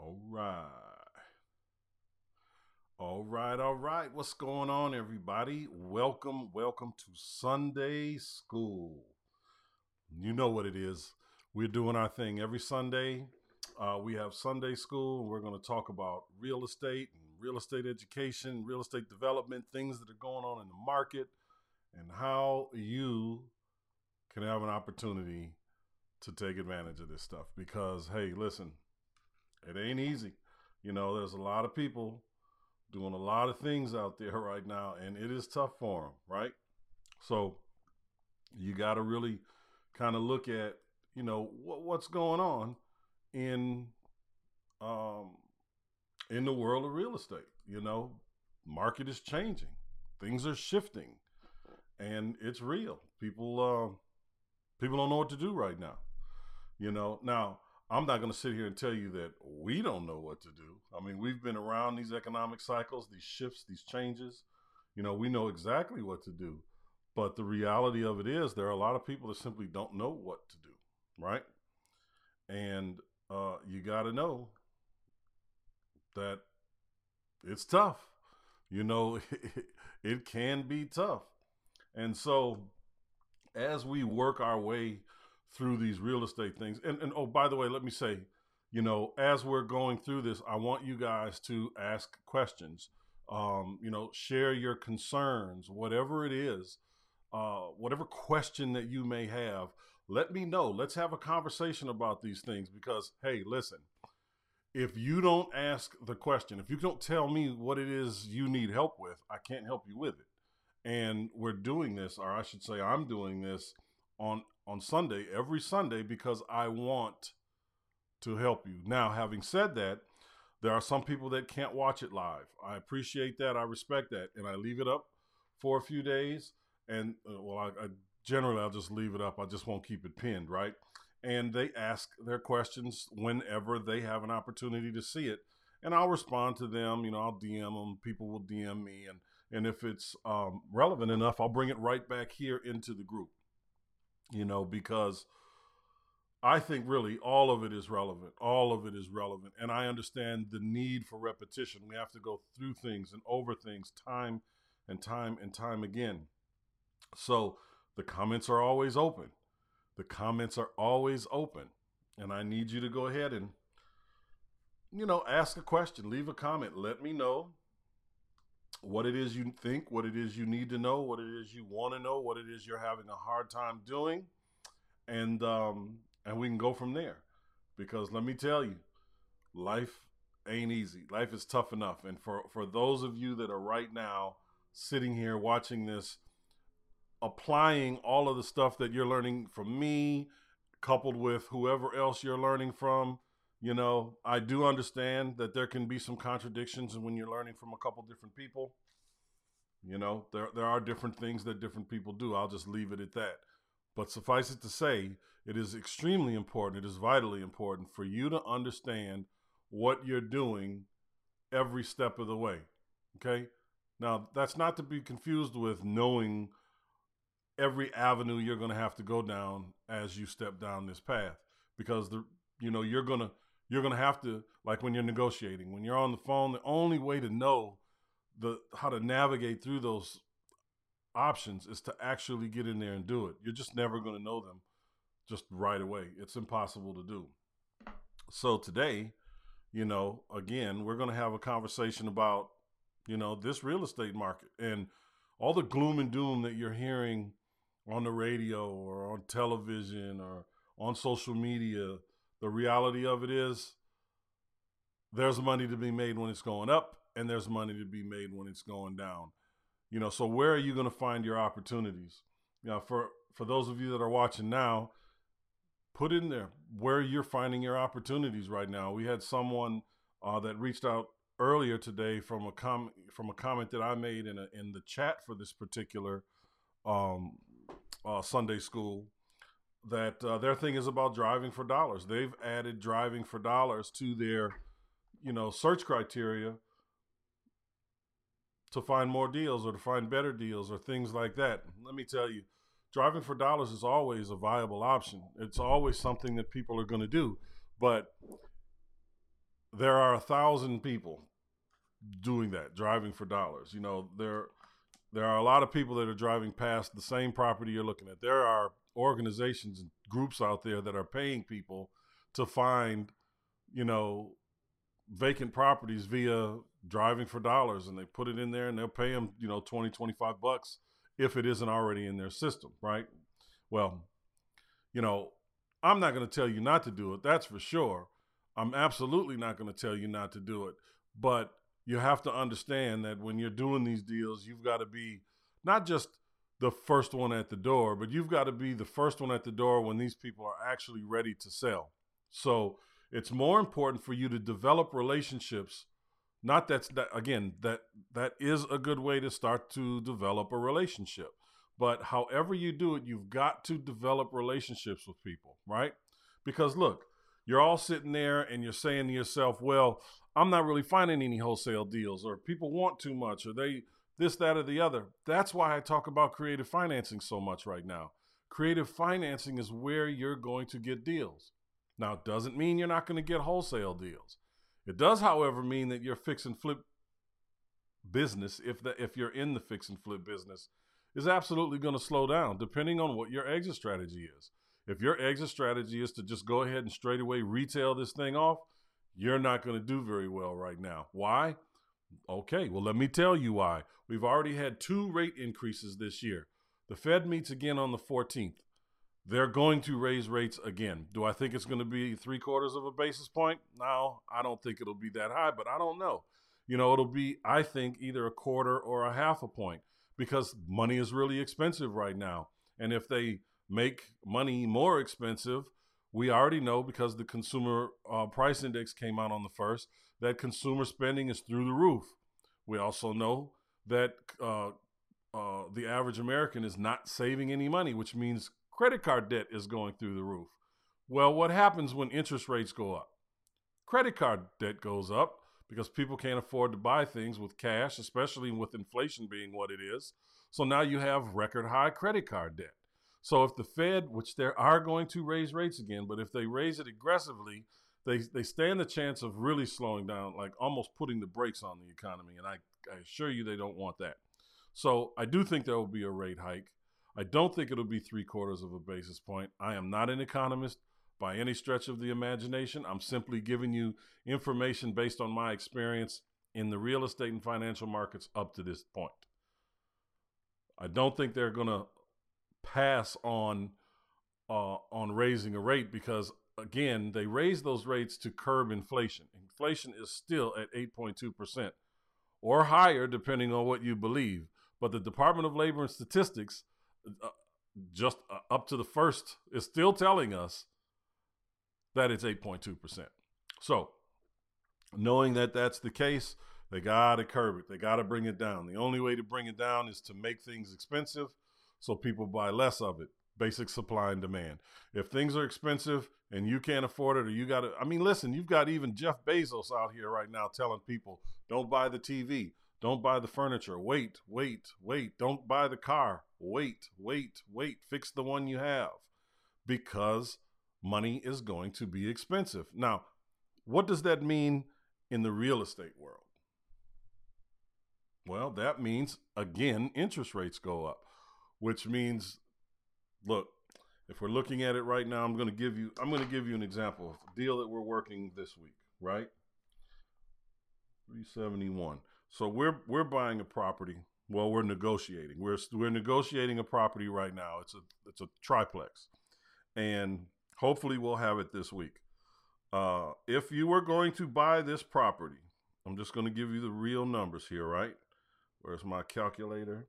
All right. All right, all right. What's going on, everybody? Welcome, welcome to Sunday School. You know what it is. We're doing our thing every Sunday. Uh, we have Sunday School, and we're going to talk about real estate and real estate education, real estate development, things that are going on in the market, and how you can have an opportunity to take advantage of this stuff. Because, hey, listen, it ain't easy. You know, there's a lot of people doing a lot of things out there right now, and it is tough for them, right? So you got to really kind of look at, you know, what, what's going on in um, in the world of real estate. You know, market is changing, things are shifting, and it's real. People uh, people don't know what to do right now. You know, now I'm not going to sit here and tell you that we don't know what to do. I mean, we've been around these economic cycles, these shifts, these changes. You know, we know exactly what to do. But the reality of it is, there are a lot of people that simply don't know what to do, right? And uh, you got to know that it's tough. You know, it, it can be tough. And so, as we work our way through these real estate things. And, and oh, by the way, let me say, you know, as we're going through this, I want you guys to ask questions. Um, you know, share your concerns, whatever it is, uh, whatever question that you may have. Let me know. Let's have a conversation about these things because, hey, listen, if you don't ask the question, if you don't tell me what it is you need help with, I can't help you with it. And we're doing this, or I should say, I'm doing this on on Sunday, every Sunday, because I want to help you. Now, having said that, there are some people that can't watch it live. I appreciate that. I respect that. And I leave it up for a few days. And, uh, well, I, I generally, I'll just leave it up. I just won't keep it pinned, right? And they ask their questions whenever they have an opportunity to see it. And I'll respond to them. You know, I'll DM them. People will DM me. And, and if it's um, relevant enough, I'll bring it right back here into the group you know, because I think really all of it is relevant. All of it is relevant. And I understand the need for repetition. We have to go through things and over things time and time and time again. So the comments are always open. The comments are always open. And I need you to go ahead and, you know, ask a question, leave a comment, let me know what it is you think, what it is you need to know, what it is you want to know, what it is you're having a hard time doing, and um, and we can go from there. Because let me tell you, life ain't easy. Life is tough enough, and for for those of you that are right now sitting here watching this, applying all of the stuff that you're learning from me, coupled with whoever else you're learning from you know, I do understand that there can be some contradictions when you're learning from a couple different people. You know, there there are different things that different people do. I'll just leave it at that. But suffice it to say, it is extremely important, it is vitally important for you to understand what you're doing every step of the way. Okay? Now, that's not to be confused with knowing every avenue you're going to have to go down as you step down this path because the you know, you're going to you're going to have to like when you're negotiating when you're on the phone the only way to know the how to navigate through those options is to actually get in there and do it. You're just never going to know them just right away. It's impossible to do. So today you know again we're going to have a conversation about you know this real estate market and all the gloom and doom that you're hearing on the radio or on television or on social media the reality of it is there's money to be made when it's going up and there's money to be made when it's going down. You know, so where are you going to find your opportunities? You know, for for those of you that are watching now, put in there where you're finding your opportunities right now. We had someone uh, that reached out earlier today from a com- from a comment that I made in a, in the chat for this particular um, uh, Sunday school that uh, their thing is about driving for dollars. They've added driving for dollars to their, you know, search criteria to find more deals or to find better deals or things like that. Let me tell you, driving for dollars is always a viable option. It's always something that people are going to do. But there are a thousand people doing that, driving for dollars. You know, there there are a lot of people that are driving past the same property you're looking at. There are organizations and groups out there that are paying people to find, you know, vacant properties via driving for dollars and they put it in there and they'll pay them, you know, 20, 25 bucks if it isn't already in their system, right? Well, you know, I'm not going to tell you not to do it. That's for sure. I'm absolutely not going to tell you not to do it. But you have to understand that when you're doing these deals, you've got to be not just the first one at the door, but you've got to be the first one at the door when these people are actually ready to sell. So it's more important for you to develop relationships. Not that's that again, that that is a good way to start to develop a relationship. But however you do it, you've got to develop relationships with people, right? Because look, you're all sitting there and you're saying to yourself, well, I'm not really finding any wholesale deals, or people want too much, or they this, that, or the other. That's why I talk about creative financing so much right now. Creative financing is where you're going to get deals. Now, it doesn't mean you're not going to get wholesale deals. It does, however, mean that your fix and flip business, if the, if you're in the fix and flip business, is absolutely going to slow down depending on what your exit strategy is. If your exit strategy is to just go ahead and straight away retail this thing off, you're not going to do very well right now. Why? Okay, well, let me tell you why. We've already had two rate increases this year. The Fed meets again on the 14th. They're going to raise rates again. Do I think it's going to be three quarters of a basis point? No, I don't think it'll be that high, but I don't know. You know, it'll be, I think, either a quarter or a half a point because money is really expensive right now. And if they make money more expensive, we already know because the consumer uh, price index came out on the first that consumer spending is through the roof. We also know that uh, uh, the average American is not saving any money, which means credit card debt is going through the roof. Well, what happens when interest rates go up? Credit card debt goes up because people can't afford to buy things with cash, especially with inflation being what it is. So now you have record high credit card debt. So if the Fed, which they are going to raise rates again, but if they raise it aggressively, they they stand the chance of really slowing down, like almost putting the brakes on the economy. And I, I assure you, they don't want that. So I do think there will be a rate hike. I don't think it'll be three quarters of a basis point. I am not an economist by any stretch of the imagination. I'm simply giving you information based on my experience in the real estate and financial markets up to this point. I don't think they're going to pass on uh, on raising a rate because again they raised those rates to curb inflation. Inflation is still at 8.2 percent or higher, depending on what you believe. But the Department of Labor and Statistics, uh, just uh, up to the first, is still telling us that it's 8.2 percent. So, knowing that that's the case, they got to curb it. They got to bring it down. The only way to bring it down is to make things expensive so people buy less of it. Basic supply and demand. If things are expensive and you can't afford it, or you got to, I mean, listen, you've got even Jeff Bezos out here right now telling people, don't buy the TV, don't buy the furniture, wait, wait, wait, don't buy the car, wait, wait, wait, fix the one you have because money is going to be expensive. Now, what does that mean in the real estate world? Well, that means, again, interest rates go up which means, look, if we're looking at it right now, I'm going to give you I'm going to give you an example of deal that we're working this week, right? 371. So we're we're buying a property. Well, we're negotiating. We're we're negotiating a property right now. It's a it's a triplex, and hopefully we'll have it this week. Uh, if you were going to buy this property, I'm just going to give you the real numbers here, right? Where's my calculator?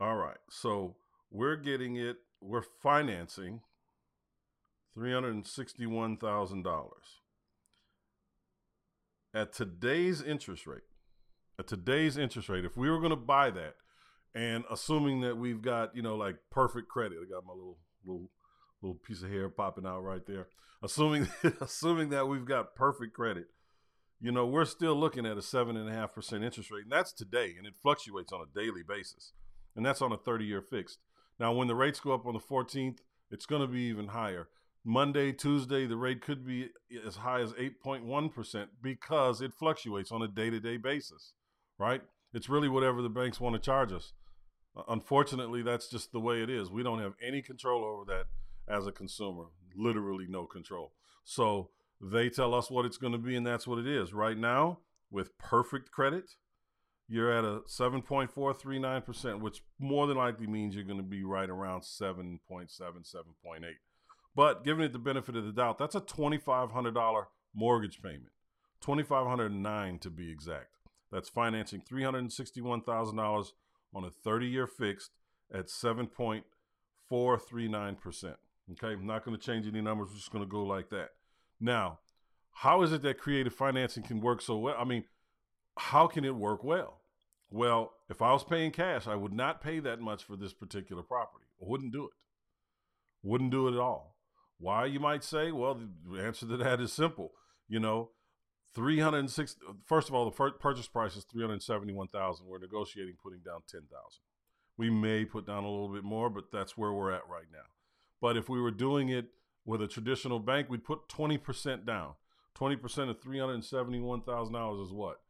All right. So we're getting it, we're financing $361,000. At today's interest rate, at today's interest rate, if we were going to buy that, and assuming that we've got, you know, like perfect credit, I got my little little little piece of hair popping out right there. Assuming assuming that we've got perfect credit, you know, we're still looking at a seven and a half percent interest rate, and that's today, and it fluctuates on a daily basis and that's on a 30 year fixed. Now, when the rates go up on the 14th, it's going to be even higher. Monday, Tuesday, the rate could be as high as 8.1% because it fluctuates on a day to day basis, right? It's really whatever the banks want to charge us. Uh, unfortunately, that's just the way it is. We don't have any control over that as a consumer, literally no control. So they tell us what it's going to be, and that's what it is. Right now, with perfect credit, you're at a 7.439%, which more than likely means you're going to be right around 7.7, 7.8. But giving it the benefit of the doubt, that's a $2,500 mortgage payment, 2509 to be exact. That's financing $361,000 on a 30 year fixed at 7.439%. Okay, I'm not going to change any numbers, we're just going to go like that. Now, how is it that creative financing can work so well? I mean, how can it work well? Well, if I was paying cash, I would not pay that much for this particular property. I wouldn't do it. Wouldn't do it at all. Why, you might say? Well, the answer to that is simple. You know, 306 first of all the purchase price is 371,000. We're negotiating putting down 10,000. We may put down a little bit more, but that's where we're at right now. But if we were doing it with a traditional bank, we'd put 20% down. 20% of $371,000 is what?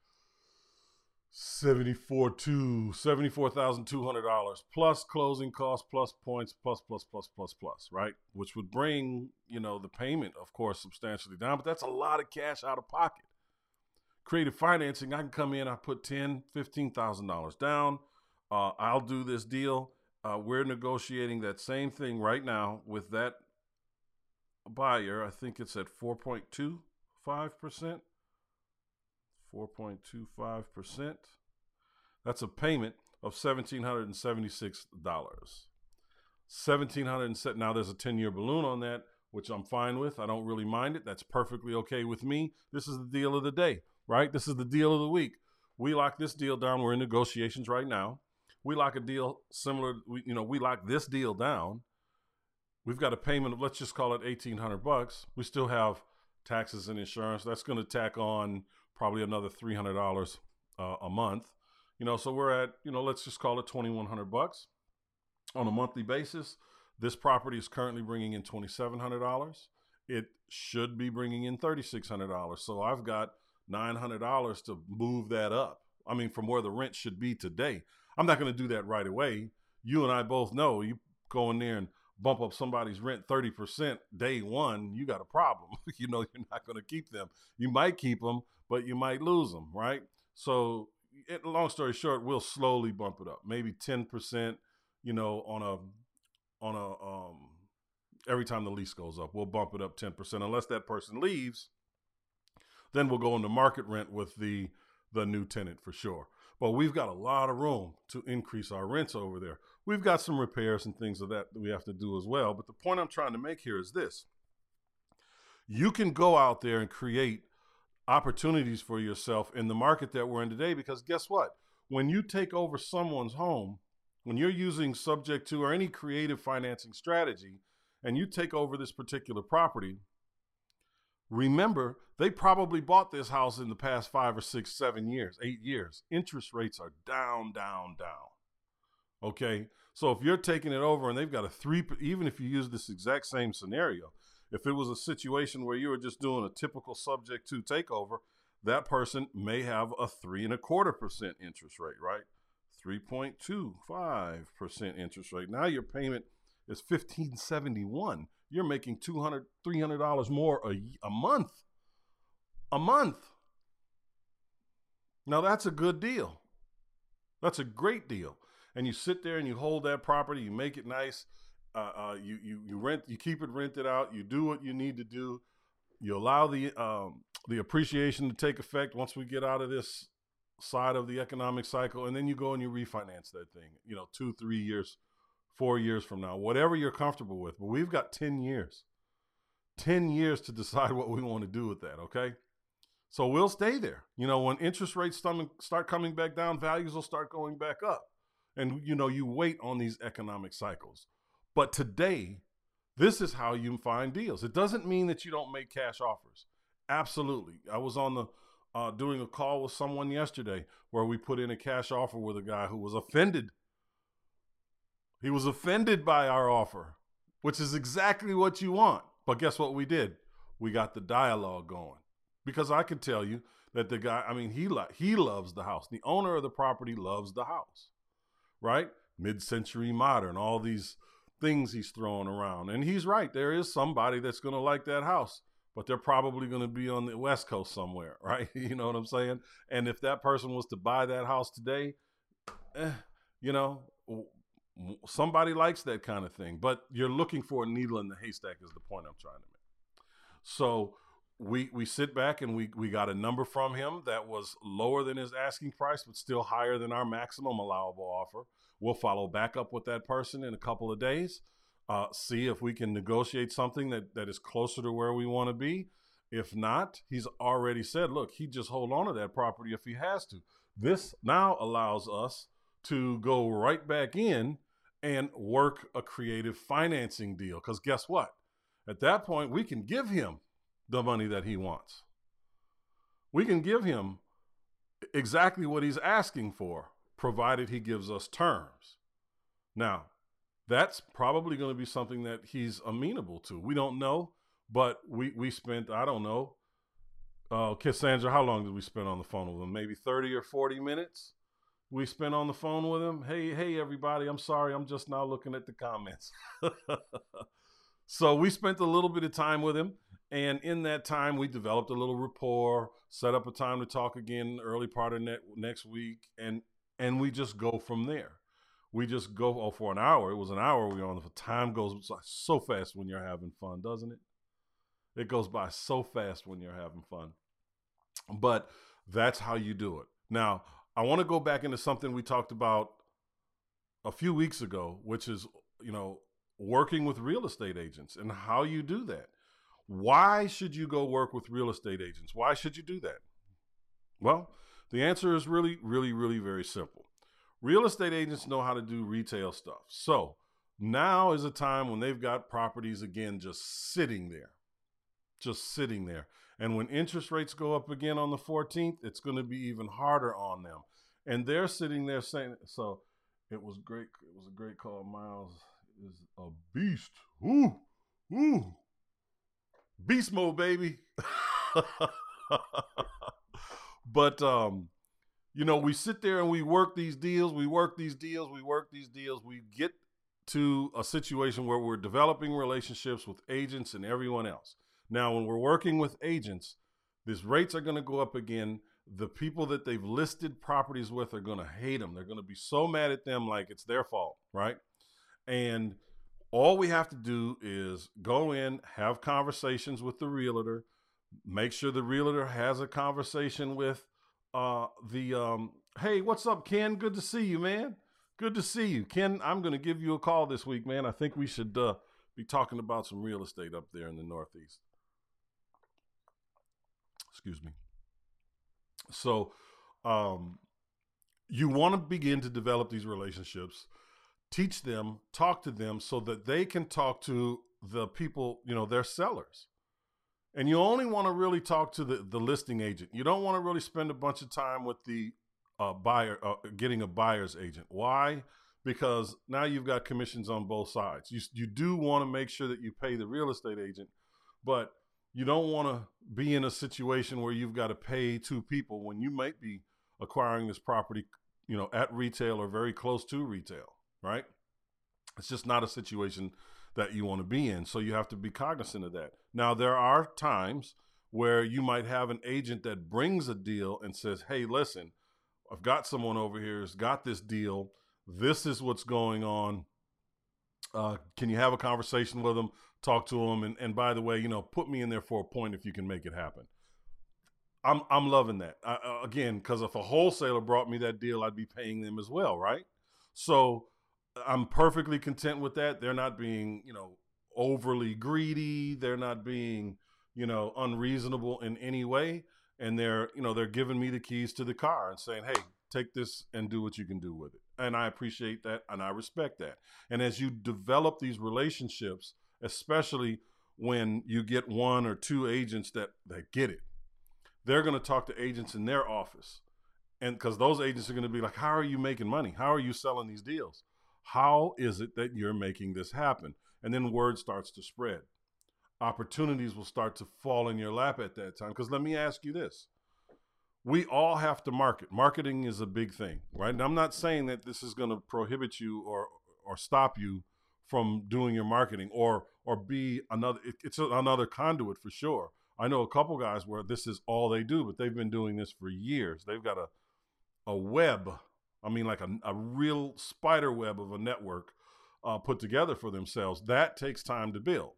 74 two seventy four thousand two hundred dollars plus closing costs plus points plus plus plus plus plus right? Which would bring you know the payment of course substantially down but that's a lot of cash out of pocket. Creative financing i can come in i put ten fifteen thousand dollars down. Uh, i'll do this deal. Uh, we're negotiating that same thing right now with that buyer. I think it's at 4.25% 4.25%. That's a payment of $1,776. 1700 now there's a 10 year balloon on that which i'm fine with. I don't really mind it. That's perfectly okay with me. This is the deal of the day right? This is the deal of the week. We lock this deal down. We're in negotiations right now. We lock a deal similar we, you know we lock this deal down. We've got a payment of let's just call it 1800 bucks. We still have taxes and insurance. That's going to tack on probably another three hundred dollars uh, a month. You know, so we're at you know let's just call it twenty one hundred bucks on a monthly basis. This property is currently bringing in twenty seven hundred dollars. It should be bringing in thirty six hundred dollars. So I've got nine hundred dollars to move that up. I mean, from where the rent should be today. I'm not going to do that right away. You and I both know you go in there and bump up somebody's rent 30% day one, you got a problem. you know, you're not going to keep them. You might keep them, but you might lose them, right? So, it, long story short, we'll slowly bump it up, maybe ten percent. You know, on a on a um, every time the lease goes up, we'll bump it up ten percent, unless that person leaves. Then we'll go into market rent with the the new tenant for sure. But we've got a lot of room to increase our rents over there. We've got some repairs and things of that that we have to do as well. But the point I'm trying to make here is this: you can go out there and create opportunities for yourself in the market that we're in today. Because guess what? When you take over someone's home, when you're using subject to or any creative financing strategy, and you take over this particular property, remember they probably bought this house in the past five or six, seven years, eight years. Interest rates are down, down, down. Okay. So if you're taking it over and they've got a three, even if you use this exact same scenario, if it was a situation where you were just doing a typical subject to takeover, that person may have a three and a quarter percent interest rate, right? 3.25% interest rate. Now your payment is 1571. You're making 200 $300 more a, a month. A month. Now that's a good deal. That's a great deal. And you sit there and you hold that property, you make it nice, uh, uh, you you you rent you keep it rented out. You do what you need to do. You allow the um, the appreciation to take effect once we get out of this side of the economic cycle, and then you go and you refinance that thing. You know, two, three years, four years from now, whatever you're comfortable with. But we've got ten years, ten years to decide what we want to do with that. Okay. So we'll stay there. You know, when interest rates start coming back down, values will start going back up. And, you know, you wait on these economic cycles. But today, this is how you find deals. It doesn't mean that you don't make cash offers. Absolutely. I was on the uh, doing a call with someone yesterday where we put in a cash offer with a guy who was offended. He was offended by our offer, which is exactly what you want. but guess what we did? We got the dialogue going because I can tell you that the guy, I mean, he li- he loves the house. The owner of the property loves the house, right? Mid-century modern, all these things he's throwing around, and he's right. There is somebody that's going to like that house, but they're probably going to be on the West Coast somewhere, right? you know what I'm saying? And if that person was to buy that house today, eh, you know, somebody likes that kind of thing. But you're looking for a needle in the haystack is the point I'm trying to make. So we we sit back and we we got a number from him that was lower than his asking price, but still higher than our maximum allowable offer. We'll follow back up with that person in a couple of days, uh, see if we can negotiate something that that is closer to where we want to be. If not, he's already said, look, he just hold on to that property if he has to. This now allows us to go right back in and work a creative financing deal. Because guess what? At that point, we can give him the money that he wants. We can give him exactly what he's asking for, provided he gives us terms. Now, that's probably going to be something that he's amenable to. We don't know, but we, we spent, I don't know, uh, Cassandra, how long did we spend on the phone with him? Maybe 30 or 40 minutes? We spent on the phone with him. Hey, hey, everybody, I'm sorry. I'm just now looking at the comments. so we spent a little bit of time with him and in that time, we developed a little rapport, set up a time to talk again early part of ne- next week, and and we just go from there. We just go oh, for an hour. It was an hour we were on. The time goes so fast when you're having fun, doesn't it? It goes by so fast when you're having fun. But that's how you do it. Now, I want to go back into something we talked about a few weeks ago, which is, you know, working with real estate agents and how you do that. Why should you go work with real estate agents? Why should you do that? Well, the answer is really, really, really very simple. Real estate agents know how to do retail stuff. So now is a time when they've got properties again just sitting there, just sitting there. And when interest rates go up again on the 14th, it's going to be even harder on them. And they're sitting there saying, so it was great. It was a great call. Miles is a beast. Ooh, ooh beast mode, baby. but um, you know, we sit there and we work these deals, we work these deals, we work these deals, we get to a situation where we're developing relationships with agents and everyone else. Now, when we're working with agents, these rates are going to go up again. The people that they've listed properties with are going to hate them. They're going to be so mad at them like it's their fault, right? And all we have to do is go in, have conversations with the realtor, make sure the realtor has a conversation with uh, the um, hey, what's up, Ken? Good to see you, man. Good to see you, Ken. I'm going to give you a call this week, man. I think we should uh, be talking about some real estate up there in the Northeast. Excuse me. So, um, you want to begin to develop these relationships teach them, talk to them so that they can talk to the people, you know, their sellers. And you only want to really talk to the, the listing agent. You don't want to really spend a bunch of time with the uh, buyer, uh, getting a buyer's agent. Why? Because now you've got commissions on both sides. You, you do want to make sure that you pay the real estate agent, but you don't want to be in a situation where you've got to pay two people when you might be acquiring this property, you know, at retail or very close to retail right? It's just not a situation that you want to be in. So you have to be cognizant of that. Now, there are times where you might have an agent that brings a deal and says, hey, listen, I've got someone over here who's got this deal. This is what's going on. Uh, can you have a conversation with them, talk to them, and, and by the way, you know, put me in there for a point if you can make it happen. I'm I'm loving that uh, again because if a wholesaler brought me that deal, I'd be paying them as well, right? So I'm perfectly content with that. They're not being, you know, overly greedy. They're not being, you know, unreasonable in any way. And they're, you know, they're giving me the keys to the car and saying, hey, take this and do what you can do with it. And I appreciate that and I respect that. And as you develop these relationships, especially when you get one or two agents that, that get it, they're going to talk to agents in their office. And because those agents are going to be like, how are you making money? How are you selling these deals? How is it that you're making this happen? And then word starts to spread. opportunities will start to fall in your lap at that time. Because let me ask you this we all have to market. Marketing is a big thing, right? And I'm not saying that this is going to prohibit you or or stop you from doing your marketing or or be another it, it's another conduit for sure. I know a couple guys where this is all they do, but they've been doing this for years. They've got a a web, I mean like a, a real spider web of a network uh, put together for themselves. That takes time to build.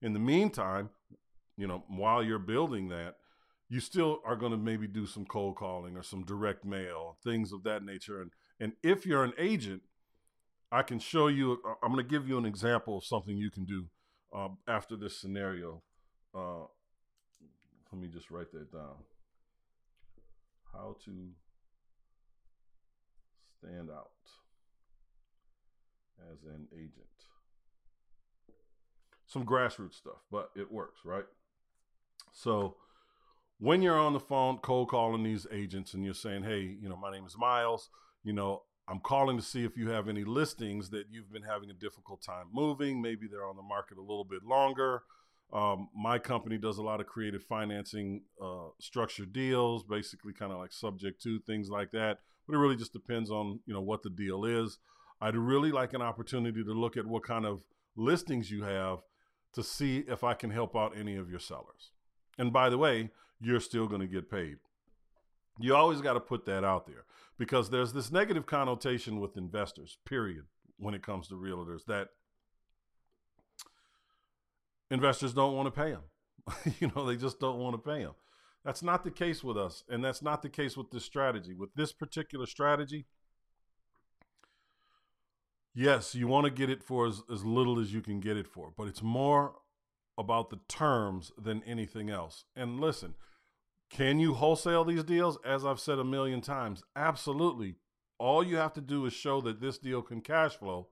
In the meantime, you know, while you're building that, you still are going to maybe do some cold calling or some direct mail, things of that nature. And and if you're an agent, I can show you. Uh, I'm going to give you an example of something you can do uh, after this scenario. Uh, let me just write that down. How to stand out as an agent. Some grassroots stuff, but it works, right? So when you're on the phone cold calling these agents and you're saying, hey, you know, my name is Miles, you know, I'm calling to see if you have any listings that you've been having a difficult time moving. Maybe they're on the market a little bit longer. Um, my company does a lot of creative financing, uh, structured deals, basically kind of like subject to things like that. But it really just depends on you know what the deal is. I'd really like an opportunity to look at what kind of listings you have to see if I can help out any of your sellers. And by the way, you're still going to get paid. You always got to put that out there because there's this negative connotation with investors, period, when it comes to realtors that investors don't want to pay them. you know, they just don't want to pay them. That's not the case with us. And that's not the case with this strategy. With this particular strategy, yes, you want to get it for as, as little as you can get it for, but it's more about the terms than anything else. And listen, can you wholesale these deals? As I've said a million times, absolutely. All you have to do is show that this deal can cash flow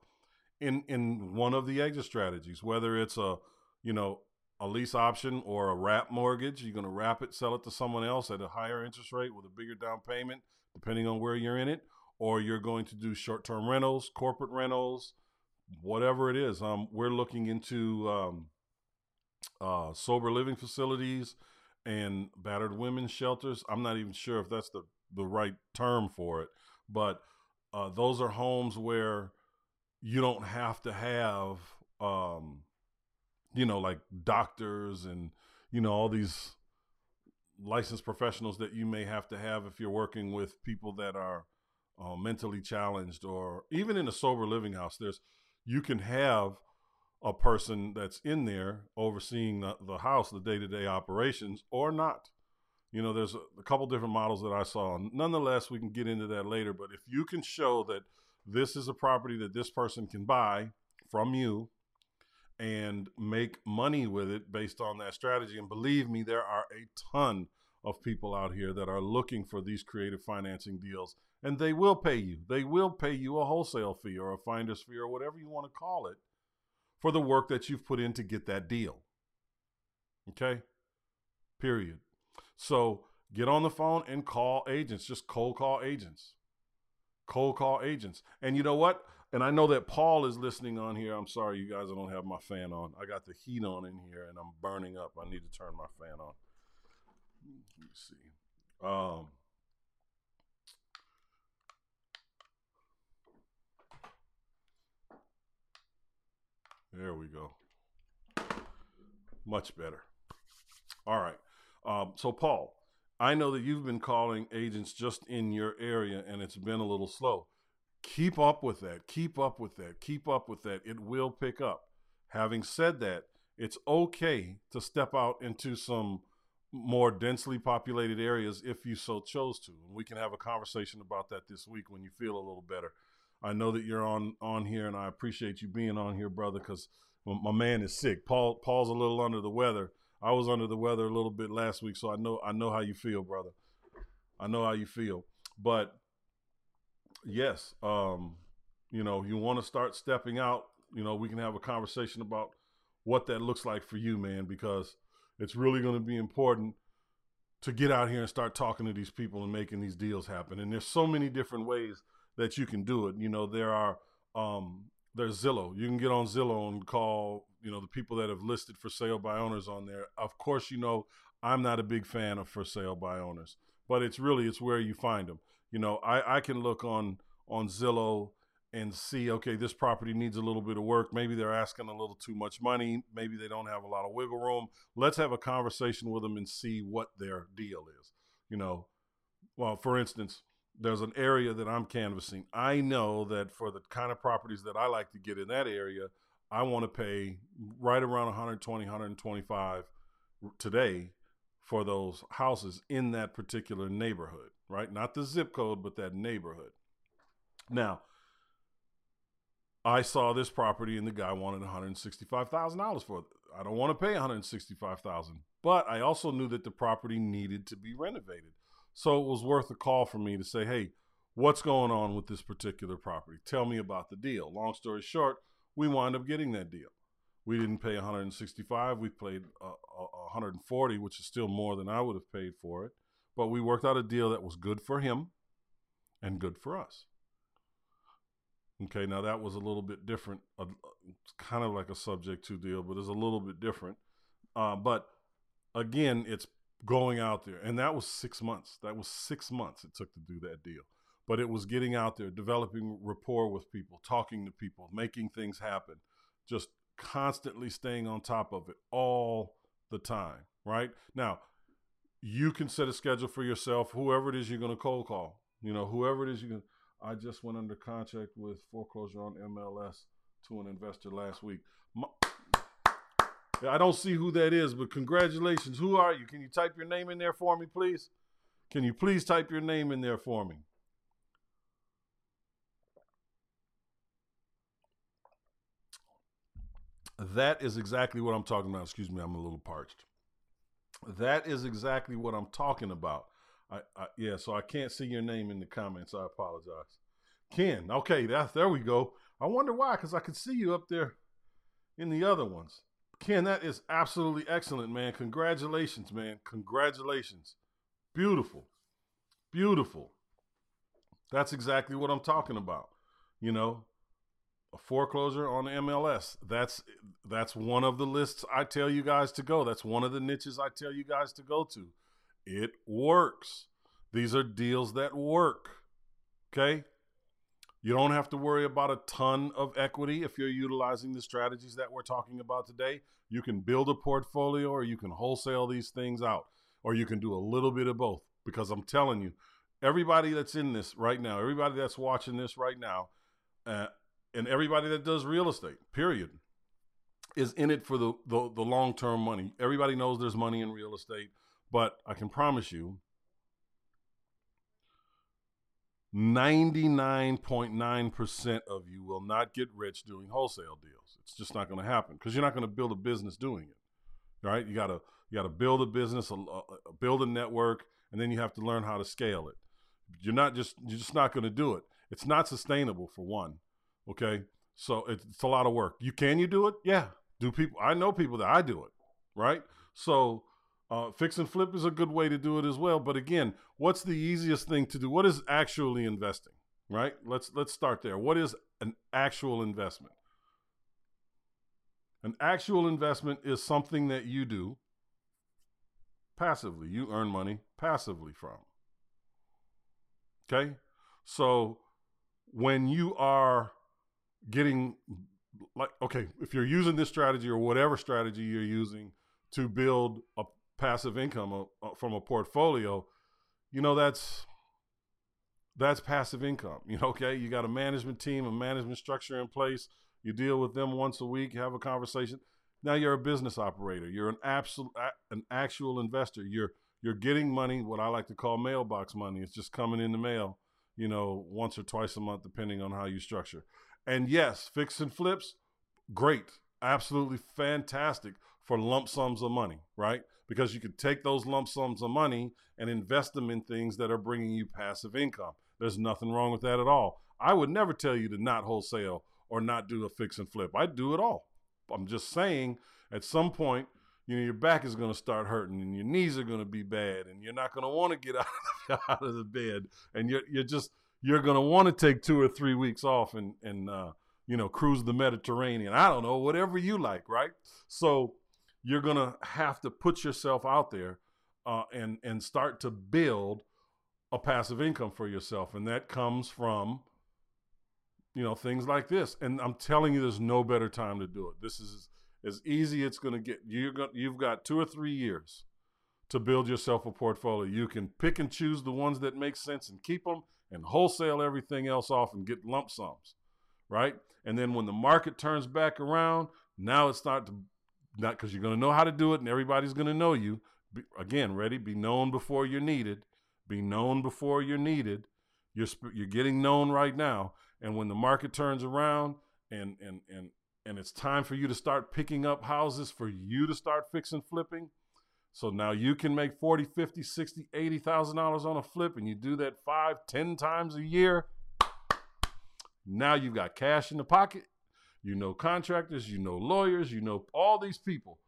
in in one of the exit strategies, whether it's a you know a lease option or a wrap mortgage. You're going to wrap it, sell it to someone else at a higher interest rate with a bigger down payment, depending on where you're in it, or you're going to do short term rentals, corporate rentals, whatever it is. Um, we're looking into um, uh, sober living facilities and battered women's shelters. I'm not even sure if that's the, the right term for it, but uh, those are homes where you don't have to have, um, you know, like doctors and, you know, all these licensed professionals that you may have to have if you're working with people that are uh, mentally challenged or even in a sober living house. There's, you can have a person that's in there overseeing the, the house, the day to day operations, or not. You know, there's a, a, couple different models that I saw. Nonetheless, we can get into that later. But if you can show that this is a property that this person can buy from you and make money with it based on that strategy, and believe me, there are a ton of people out here that are looking for these creative financing deals, and they will pay you. They will pay you a wholesale fee or a finder's fee or whatever you want to call it for the work that you've put in to get that deal. Okay? Period. So get on the phone and call agents. Just cold call agents. Cold call agents. And you know what? And I know that Paul is listening on here. I'm sorry, you guys, I don't have my fan on. I got the heat on in here and I'm burning up. I need to turn my fan on. Let me see. Um, There we go. Much better. All right. Um, so, Paul, I know that you've been calling agents just in your area and it's been a little slow. Keep up with that. Keep up with that. Keep up with that. It will pick up. Having said that, it's okay to step out into some more densely populated areas if you so chose to. And we can have a conversation about that this week when you feel a little better. I know that you're on on here, and I appreciate you being on here, brother, because my man is sick. Paul Paul's a little under the weather. I was under the weather a little bit last week, so I know I know how you feel, brother. I know how you feel. But yes, um, you know, you want to start stepping out, you know, we can have a conversation about what that looks like for you, man, because it's really going to be important to get out here and start talking to these people and making these deals happen. And there's so many different ways that you can do it. You know, there are um, there's Zillow. You can get on Zillow and call, you know, the people that have listed for sale by owners on there. Of course, you know, I'm not a big fan of for sale by owners, but it's really it's where you find them. You know, I I can look on on Zillow and see, okay, this property needs a little bit of work. Maybe they're asking a little too much money. Maybe they don't have a lot of wiggle room. Let's have a conversation with them and see what their deal is. You know, well, for instance, there's an area that I'm canvassing. I know that for the kind of properties that I like to get in that area, I want to pay right around 120, 125 today for those houses in that particular neighborhood, right? Not the zip code, but that neighborhood. Now, I saw this property and the guy wanted $165,000 for it. I don't want to pay 165,000, but I also knew that the property needed to be renovated. So it was worth a call for me to say, "Hey, what's going on with this particular property? Tell me about the deal." Long story short, we wind up getting that deal. We didn't pay 165, we paid uh, 140, which is still more than I would have paid for it, but we worked out a deal that was good for him and good for us. Okay, now that was a little bit different. Uh, kind of like a subject to deal, but it's a little bit different. Uh, but again, it's going out there, and that was six months. That was six months it took to do that deal. But it was getting out there, developing rapport with people, talking to people, making things happen, just constantly staying on top of it all the time. Right now, you can set a schedule for yourself. Whoever it is you're going to cold call, you know, whoever it is you can I just went under contract with foreclosure on MLS to an investor last week. My, I don't see who that is, but congratulations. Who are you? Can you type your name in there for me, please? Can you please type your name in there for me? That is exactly what I'm talking about. Excuse me, I'm a little parched. That is exactly what I'm talking about. I, I, yeah, so I can't see your name in the comments. I apologize. Ken, okay, that's there we go. I wonder why, because I could see you up there in the other ones. Ken, that is absolutely excellent, man. Congratulations, man. Congratulations. Beautiful. Beautiful. That's exactly what I'm talking about. You know, a foreclosure on MLS. That's that's one of the lists I tell you guys to go. That's one of the niches I tell you guys to go to. It works. These are deals that work. Okay? You don't have to worry about a ton of equity if you're utilizing the strategies that we're talking about today. You can build a portfolio or you can wholesale these things out or you can do a little bit of both because I'm telling you, everybody that's in this right now, everybody that's watching this right now, uh, and everybody that does real estate, period, is in it for the, the, the long term money. Everybody knows there's money in real estate. But I can promise you, 99.9% of you will not get rich doing wholesale deals. It's just not going to happen because you're not going to build a business doing it. Right? You got to you got to build a business, a, a, build a network, and then you have to learn how to scale it. You're not just you're just not going to do it. It's not sustainable for one. Okay? So it's, it's a lot of work. You can you do it? Yeah. Do people I know people that I do it, right? So uh, fix and flip is a good way to do it as well. But again, what's the easiest thing to do? What is actually investing? Right? Let's let's start there. What is an actual investment? An actual investment is something that you do passively. You earn money passively from. Okay? So when you are getting like okay, if you're using this strategy or whatever strategy you're using to build a passive income uh, uh, from a portfolio, you know that's that's passive income. You know, okay, you got a management team, a management structure in place. You deal with them once a week, have a conversation. Now you're a business operator. You're an absolute an actual investor. You're you're getting money, what I like to call mailbox money. It's just coming in the mail, you know, once or twice a month, depending on how you structure. And yes, fix and flips, great, absolutely fantastic for lump sums of money, right? Because you could take those lump sums of money and invest them in things that are bringing you passive income. There's nothing wrong with that at all. I would never tell you to not wholesale or not do a fix and flip. I do it all. I'm just saying at some point, you know, your back is going to start hurting and your knees are going to be bad and you're not going to want to get out, out of the bed and you're, you're just, you're going to want to take two or three weeks off and, and, uh, you know, cruise the Mediterranean. I don't know, whatever you like, right? So you're gonna have to put yourself out there uh, and and start to build a passive income for yourself, and that comes from you know things like this. And I'm telling you, there's no better time to do it. This is as easy it's going to get. You're got, you've got two or three years to build yourself a portfolio. You can pick and choose the ones that make sense and keep them, and wholesale everything else off and get lump sums, right? And then when the market turns back around, now it's start to not because you're going to know how to do it, and everybody's going to know you. Be, again, ready? Be known before you're needed. Be known before you're needed. You're you're getting known right now, and when the market turns around and and and and it's time for you to start picking up houses for you to start fixing flipping so now you can make 40 50 60 80000 dollars on a flip and you do that five ten times a year now you've got cash in the pocket you know contractors you know lawyers you know all these people.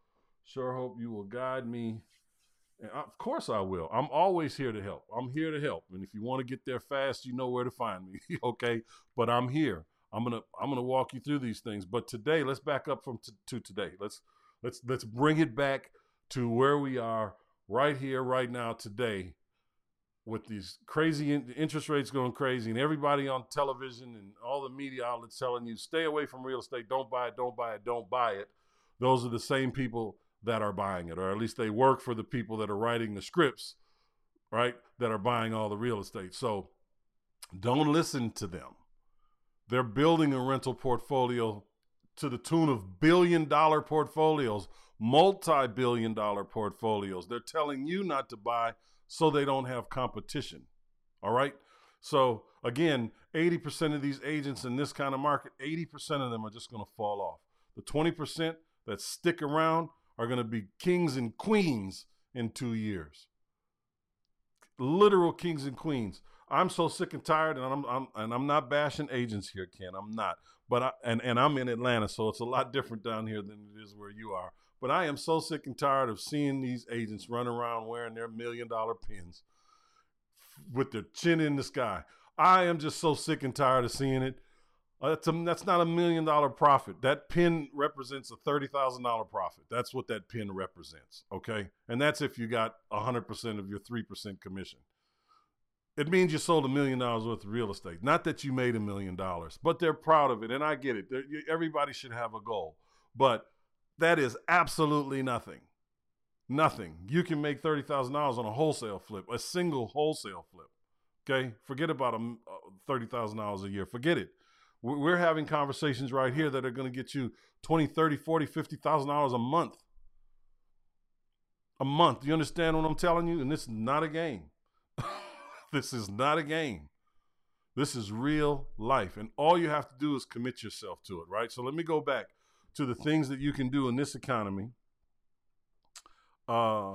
Sure hope you will guide me. And of course i will. I'm always here to help. I'm here to help. And if you want to get there fast you know where to find me okay? But i'm here. I'm gonna I'm gonna walk you through these things. But today, let's back up from t- to today. Let's let's let's bring it back to where we are right here, right now, today, with these crazy interest rates going crazy, and everybody on television and all the media outlets telling you stay away from real estate, don't buy it, don't buy it, don't buy it. Those are the same people that are buying it, or at least they work for the people that are writing the scripts, right? That are buying all the real estate. So don't listen to them they're building a rental portfolio to the tune of billion dollar portfolios, multi billion dollar portfolios. They're telling you not to buy so they don't have competition. All right. So, again, 80% of these agents in this kind of market, 80% of them are just going to fall off. The 20% that stick around are going to be kings and queens in two years. Literal kings and queens. I'm so sick and tired, and I'm, I'm and I'm not bashing agents here, Ken. I'm not, but I and and I'm in Atlanta, so it's a lot different down here than it is where you are. But I am so sick and tired of seeing these agents run around wearing their million dollar pins with their chin in the sky. I am just so sick and tired of seeing it. Uh, that's, a, that's not a million dollar profit. That pin represents a thirty thousand dollar profit. That's what that pin represents. Okay, and that's if you got hundred percent of your three percent commission it means you sold a million dollars worth of real estate. Not that you made a million dollars, but they're proud of it. And I get it. They're, everybody should have a goal. But that is absolutely nothing. Nothing. You can make $30,000 on a wholesale flip, a single wholesale flip. Okay? Forget about a, uh, $30,000 a year. Forget it. We're having conversations right here that are going to get you 20, 30, 40, $50,000 a month. A month. You understand what I'm telling you? And this is not a game. This is not a game. This is real life. And all you have to do is commit yourself to it, right? So let me go back to the things that you can do in this economy uh,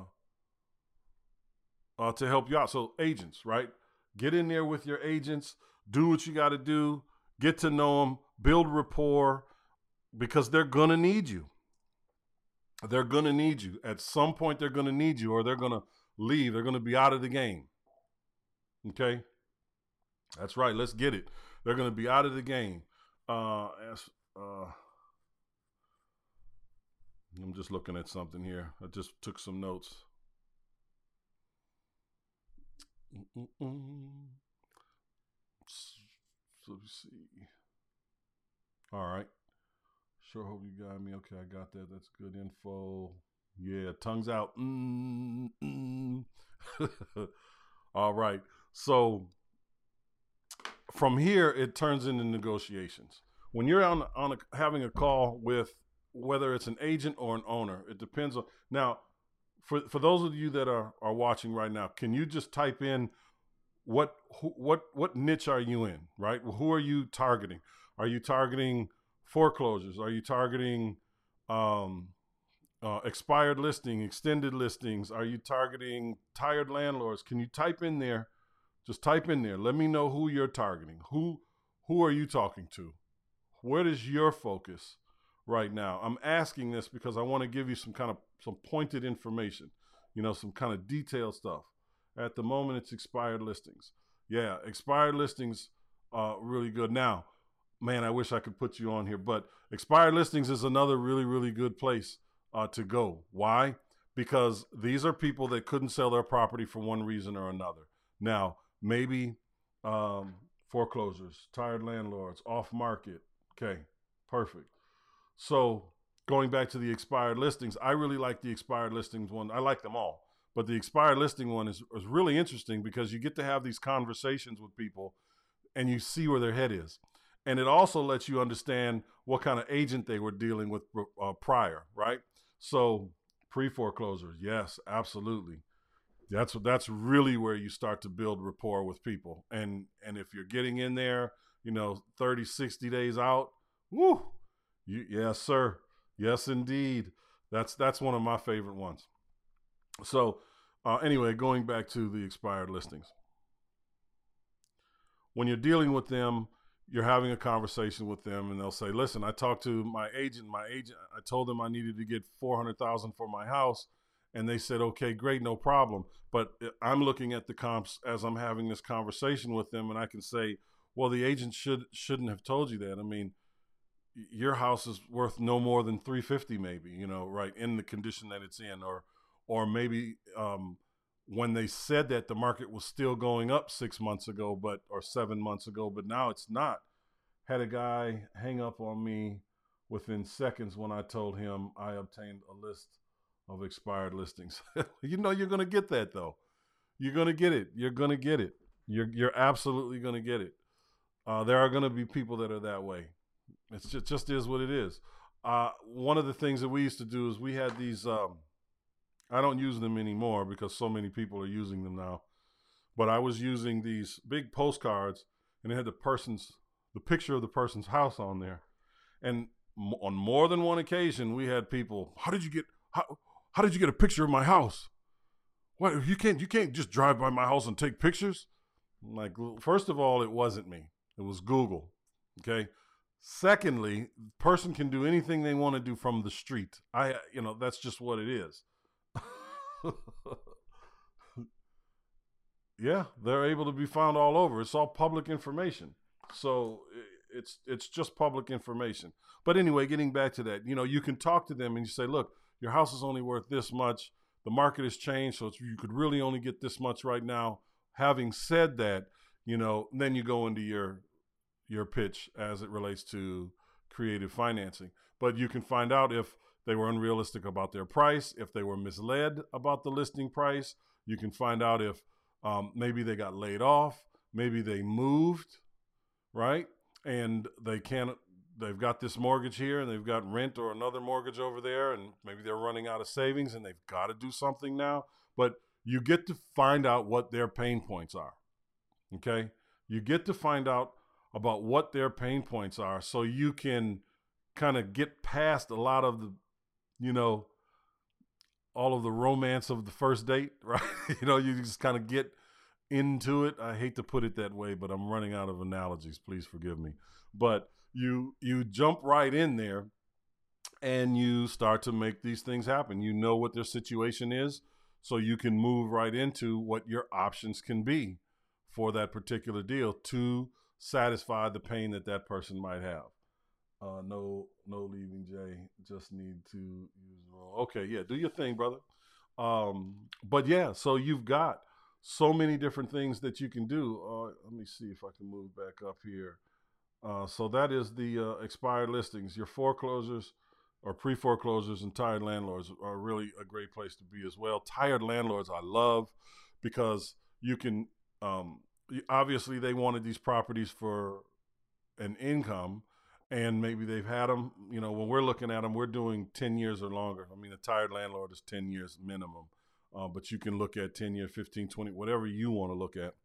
uh, to help you out. So, agents, right? Get in there with your agents, do what you got to do, get to know them, build rapport, because they're going to need you. They're going to need you. At some point, they're going to need you or they're going to leave. They're going to be out of the game. Okay, that's right. Let's get it. They're going to be out of the game. Uh, as, uh, I'm just looking at something here. I just took some notes. So let's see. All right. Sure hope you got me. Okay, I got that. That's good info. Yeah, tongues out. All right. So from here, it turns into negotiations. When you're on on a, having a call with whether it's an agent or an owner, it depends on. Now, for for those of you that are are watching right now, can you just type in what what what niche are you in? Right, who are you targeting? Are you targeting foreclosures? Are you targeting um, uh, expired listing, extended listings? Are you targeting tired landlords? Can you type in there just type in there. Let me know who you're targeting. Who who are you talking to? What is your focus right now? I'm asking this because I want to give you some kind of some pointed information, you know, some kind of detailed stuff. At the moment, it's expired listings. Yeah, expired listings, uh, really good. Now, man, I wish I could put you on here, but expired listings is another really, really good place uh, to go. Why? Because these are people that couldn't sell their property for one reason or another. Now, maybe um, foreclosures, tired landlords, off market. Okay, perfect. So going back to the expired listings, I really like the expired listings one. I like them all, but the expired listing one is, is really interesting because you get to have these conversations with people and you see where their head is and it also lets you understand what kind of agent they were dealing with uh, prior, right? So pre foreclosures, yes, absolutely. That's that's really where you start to build rapport with people, and and if you're getting in there, you know, 30, 60 days out, woo, you, yes, sir, yes, indeed. That's that's one of my favorite ones. So, uh, anyway, going back to the expired listings, when you're dealing with them you're having a conversation with them and they'll say, "Listen, I talked to my agent. My agent, I told them I needed to get 400,000 for my house." And they said, "Okay, great, no problem." But uh, I'm looking at the comps as I'm having this conversation with them and I can say, "Well, the agent should shouldn't have told you that." I mean, your house is worth no more than 350 maybe, you know, right in the condition that it's in or or maybe um, when they said that the market was still going up six months ago, but or seven months ago, but now it's not. Had a guy hang up on me within seconds when I told him I obtained a list of expired listings. you know you're gonna get that though. You're gonna get it. You're gonna get it. You're you're absolutely gonna get it. Uh, there are gonna be people that are that way. It's just just is what it is. Uh, one of the things that we used to do is we had these um, I don't use them anymore because so many people are using them now. But I was using these big postcards, and it had the person's the picture of the person's house on there. And on more than one occasion, we had people. How did you get? How how did you get a picture of my house? What you can't you can't just drive by my house and take pictures. like, first of all, it wasn't me. It was Google. Okay. Secondly, person can do anything they want to do from the street. I, you know, that's just what it is. yeah, they're able to be found all over. It's all public information. So it's it's just public information. But anyway, getting back to that, you know, you can talk to them and you say, "Look, your house is only worth this much. The market has changed, so you could really only get this much right now." Having said that, you know, then you go into your your pitch as it relates to creative financing. But you can find out if they were unrealistic about their price, if they were misled about the listing price. You can find out if um, maybe they got laid off, maybe they moved, right? And they can't, they've got this mortgage here and they've got rent or another mortgage over there, and maybe they're running out of savings and they've got to do something now. But you get to find out what their pain points are. Okay? You get to find out about what their pain points are so you can kind of get past a lot of the you know, all of the romance of the first date, right? you know, you just kind of get into it. I hate to put it that way, but I'm running out of analogies. Please forgive me. But you you jump right in there and you start to make these things happen. You know what their situation is, so you can move right into what your options can be for that particular deal to satisfy the pain that that person might have. Uh, no, no leaving Jay. Just need to use roll. Okay, yeah, do your thing, brother. Um, but yeah, so you've got so many different things that you can do. Uh, let me see if I can move back up here. Uh, so that is the uh, expired listings. Your foreclosures or pre foreclosures and tired landlords are really a great place to be as well. Tired landlords, I love because you can. Um, obviously, they wanted these properties for an income and maybe they've had them. You know, when we're looking at them, we're doing 10 years or longer. I mean, a tired landlord is 10 years minimum, uh, but you can look at 10 years, 15, 20, whatever you want to look at.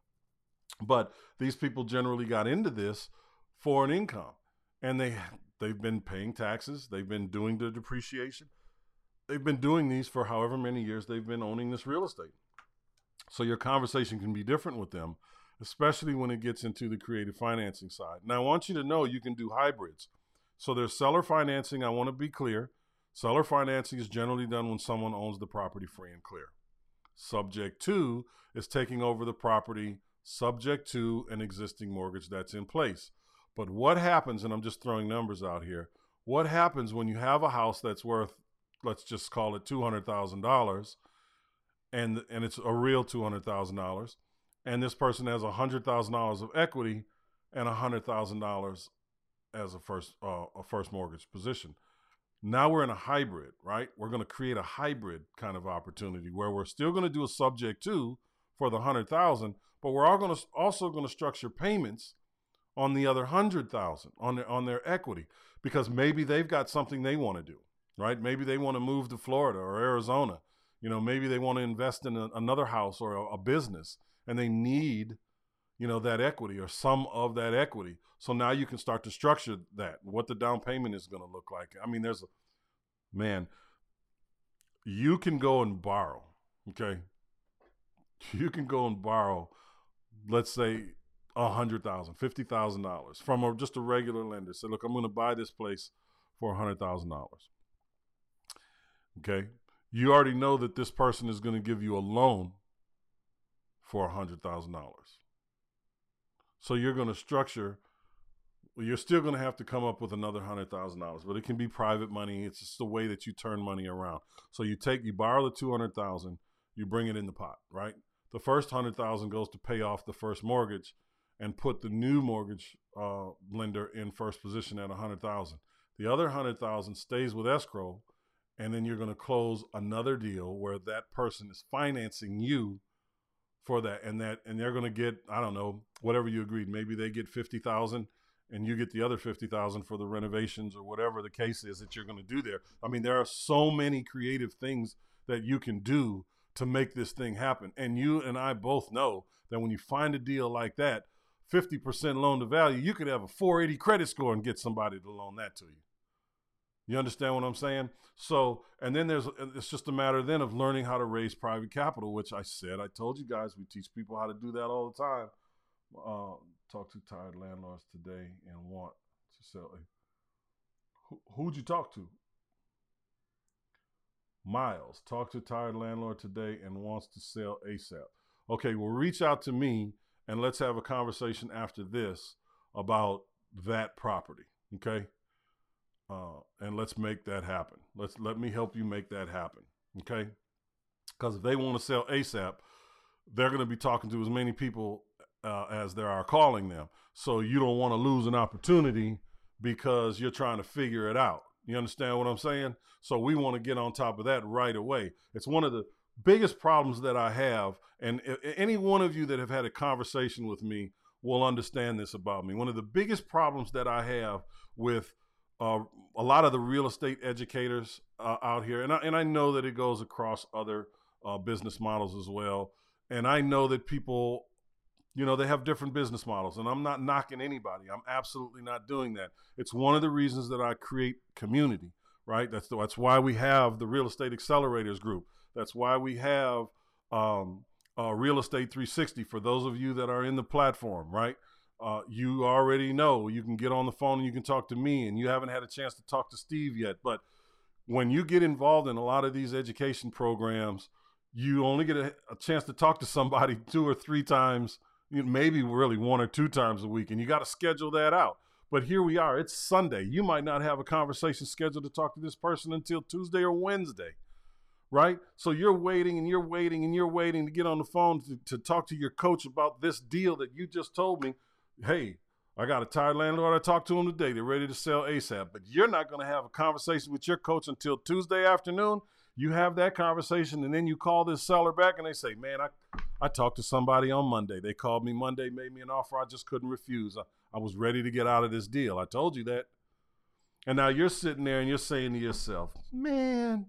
But these people generally got into this for an income, and they they've been paying taxes. They've been doing the depreciation. They've been doing these for however many years they've been owning this real estate. So your conversation can be different with them especially when it gets into the creative financing side. Now, I want you to know you can do hybrids. So there's seller financing. I want to be clear. Seller financing is generally done when someone owns the property free and clear. Subject to is taking over the property subject to an existing mortgage that's in place. But what happens, and I'm just throwing numbers out here, what happens when you have a house that's worth, let's just call it $200,000 and and it's a real $200,000 and this person has $100,000 of equity and $100,000 as a first uh, a first mortgage position. Now we're in a hybrid, right? We're going to create a hybrid kind of opportunity where we're still going to do a subject to for the 100,000, but we're all going to also going to structure payments on the other 100,000 on their on their equity because maybe they've got something they want to do, right? Maybe they want to move to Florida or Arizona. You know, maybe they want to invest in a, another house or a, a business and they need you know that equity or some of that equity. So now you can start to structure that what the down payment is going to look like. I mean there's a man you can go and borrow okay? You can go and borrow let's say a hundred thousand fifty thousand dollars from a, just a regular lender. Say look i'm going to buy this place for a hundred thousand dollars. Okay? You already know that this person is going to give you a loan for a hundred thousand dollars so you're going to structure. You're still going to have to come up with another hundred thousand dollars, but it can be private money. It's just the way that you turn money around. So you take, you borrow the two hundred thousand, you bring it in the pot, right? The first hundred thousand goes to pay off the first mortgage, and put the new mortgage uh, lender in first position at a hundred thousand. The other hundred thousand stays with escrow, and then you're going to close another deal where that person is financing you for that and that and they're going to get i don't know whatever you agreed maybe they get 50,000 and you get the other 50,000 for the renovations or whatever the case is that you're going to do there. I mean there are so many creative things that you can do to make this thing happen. And you and i both know that when you find a deal like that 50% loan to value you could have a 480 credit score and get somebody to loan that to you you understand what I'm saying? So, and then there's it's just a matter then of learning how to raise private capital, which I said I told you guys we teach people how to do that all the time. Uh, talk to tired landlords today and want to sell. Who, who'd you talk to? Miles, talk to tired landlord today and wants to sell ASAP. Okay, well, reach out to me and let's have a conversation after this about that property. Okay uh, and let's make that happen. Let's let me help you make that happen. Okay, because if they want to sell ASAP, they're going to be talking to as many people uh, as there are calling them. So you don't want to lose an opportunity because you're trying to figure it out. You understand what I'm saying? So we want to get on top of that right away. It's one of the biggest problems that I have, and any one of you that have had a conversation with me will understand this about me. One of the biggest problems that I have with uh, a lot of the real estate educators uh, out here, and I, and I know that it goes across other uh, business models as well. And I know that people, you know, they have different business models, and I'm not knocking anybody. I'm absolutely not doing that. It's one of the reasons that I create community, right? That's the, that's why we have the Real Estate Accelerators Group. That's why we have um, uh, Real Estate 360 for those of you that are in the platform, right? Uh, you already know you can get on the phone and you can talk to me, and you haven't had a chance to talk to Steve yet. But when you get involved in a lot of these education programs, you only get a, a chance to talk to somebody two or three times, maybe really one or two times a week, and you got to schedule that out. But here we are. It's Sunday. You might not have a conversation scheduled to talk to this person until Tuesday or Wednesday right? So you're waiting and you're waiting and you're waiting to get on the phone to, to, talk to your coach about this deal that you just told me hey, I got a tired landlord. I talked to him today. They're ready to sell ASAP. But you're not going to have a conversation with your coach until Tuesday afternoon. You have that conversation, and then you call this seller back, and they say, "Man, I, I talked to somebody on Monday. They called me Monday, made me an offer. I just couldn't refuse. I, I was ready to get out of this deal. I told you that." And now you're sitting there and you're saying to yourself, "Man,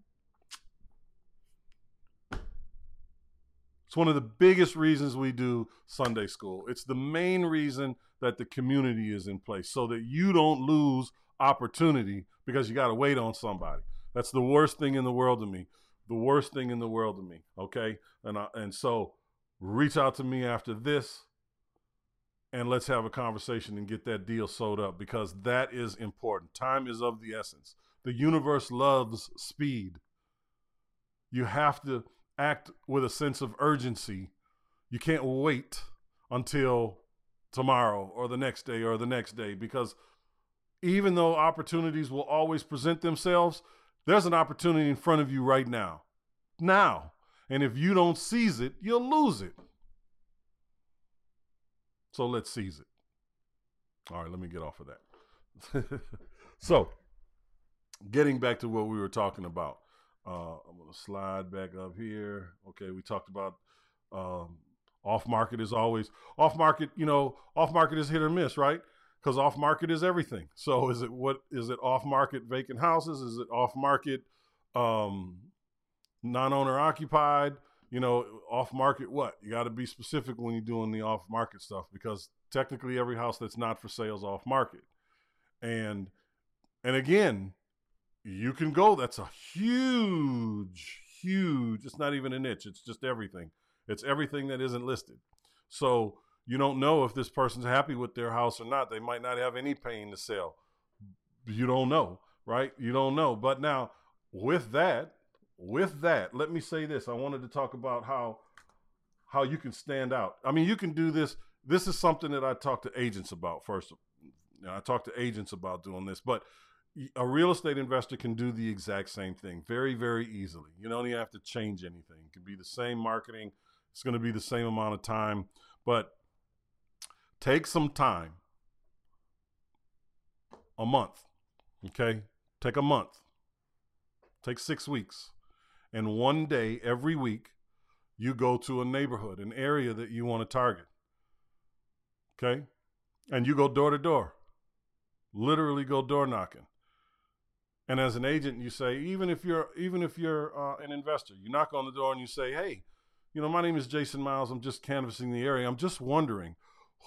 It's one of the biggest reasons we do Sunday school. It's the main reason that the community is in place so that you don't lose opportunity because you got to wait on somebody. That's the worst thing in the world to me. The worst thing in the world to me. Okay. And, I, and so reach out to me after this and let's have a conversation and get that deal sold up because that is important. Time is of the essence. The universe loves speed. You have to act with a sense of urgency. You can't wait until tomorrow or the next day or the next day because even though opportunities will always present themselves, there's an opportunity in front of you right now. Now. And if you don't seize it, you'll lose it. So let's seize it. All right, let me get off of that. so, getting back to what we were talking about, uh, I'm going to slide back up here. Okay, we talked about um, off market is always off market. You know, off market is hit or miss, right? Because off market is everything. So, is it what is it off market vacant houses? Is it off market um, non owner occupied? you know, off market what? You got to be specific when you're doing the off market stuff because technically every house that's not for sale is off market. And and again, you can go that's a huge huge it's not even a niche, it's just everything. It's everything that isn't listed. So, you don't know if this person's happy with their house or not. They might not have any pain to sell. You don't know, right? You don't know. But now with that, with that, let me say this. I wanted to talk about how how you can stand out. I mean, you can do this. This is something that I talk to agents about first. I talk to agents about doing this, but a real estate investor can do the exact same thing very, very easily. You don't even have to change anything. It can be the same marketing. It's going to be the same amount of time, but take some time. A month. Okay? Take a month. Take six weeks and one day every week you go to a neighborhood, an area that you want to target. Okay? And you go door to door. Literally go door knocking. And as an agent, you say, even if you're even if you're uh, an investor, you knock on the door and you say, "Hey, you know, my name is Jason Miles. I'm just canvassing the area. I'm just wondering,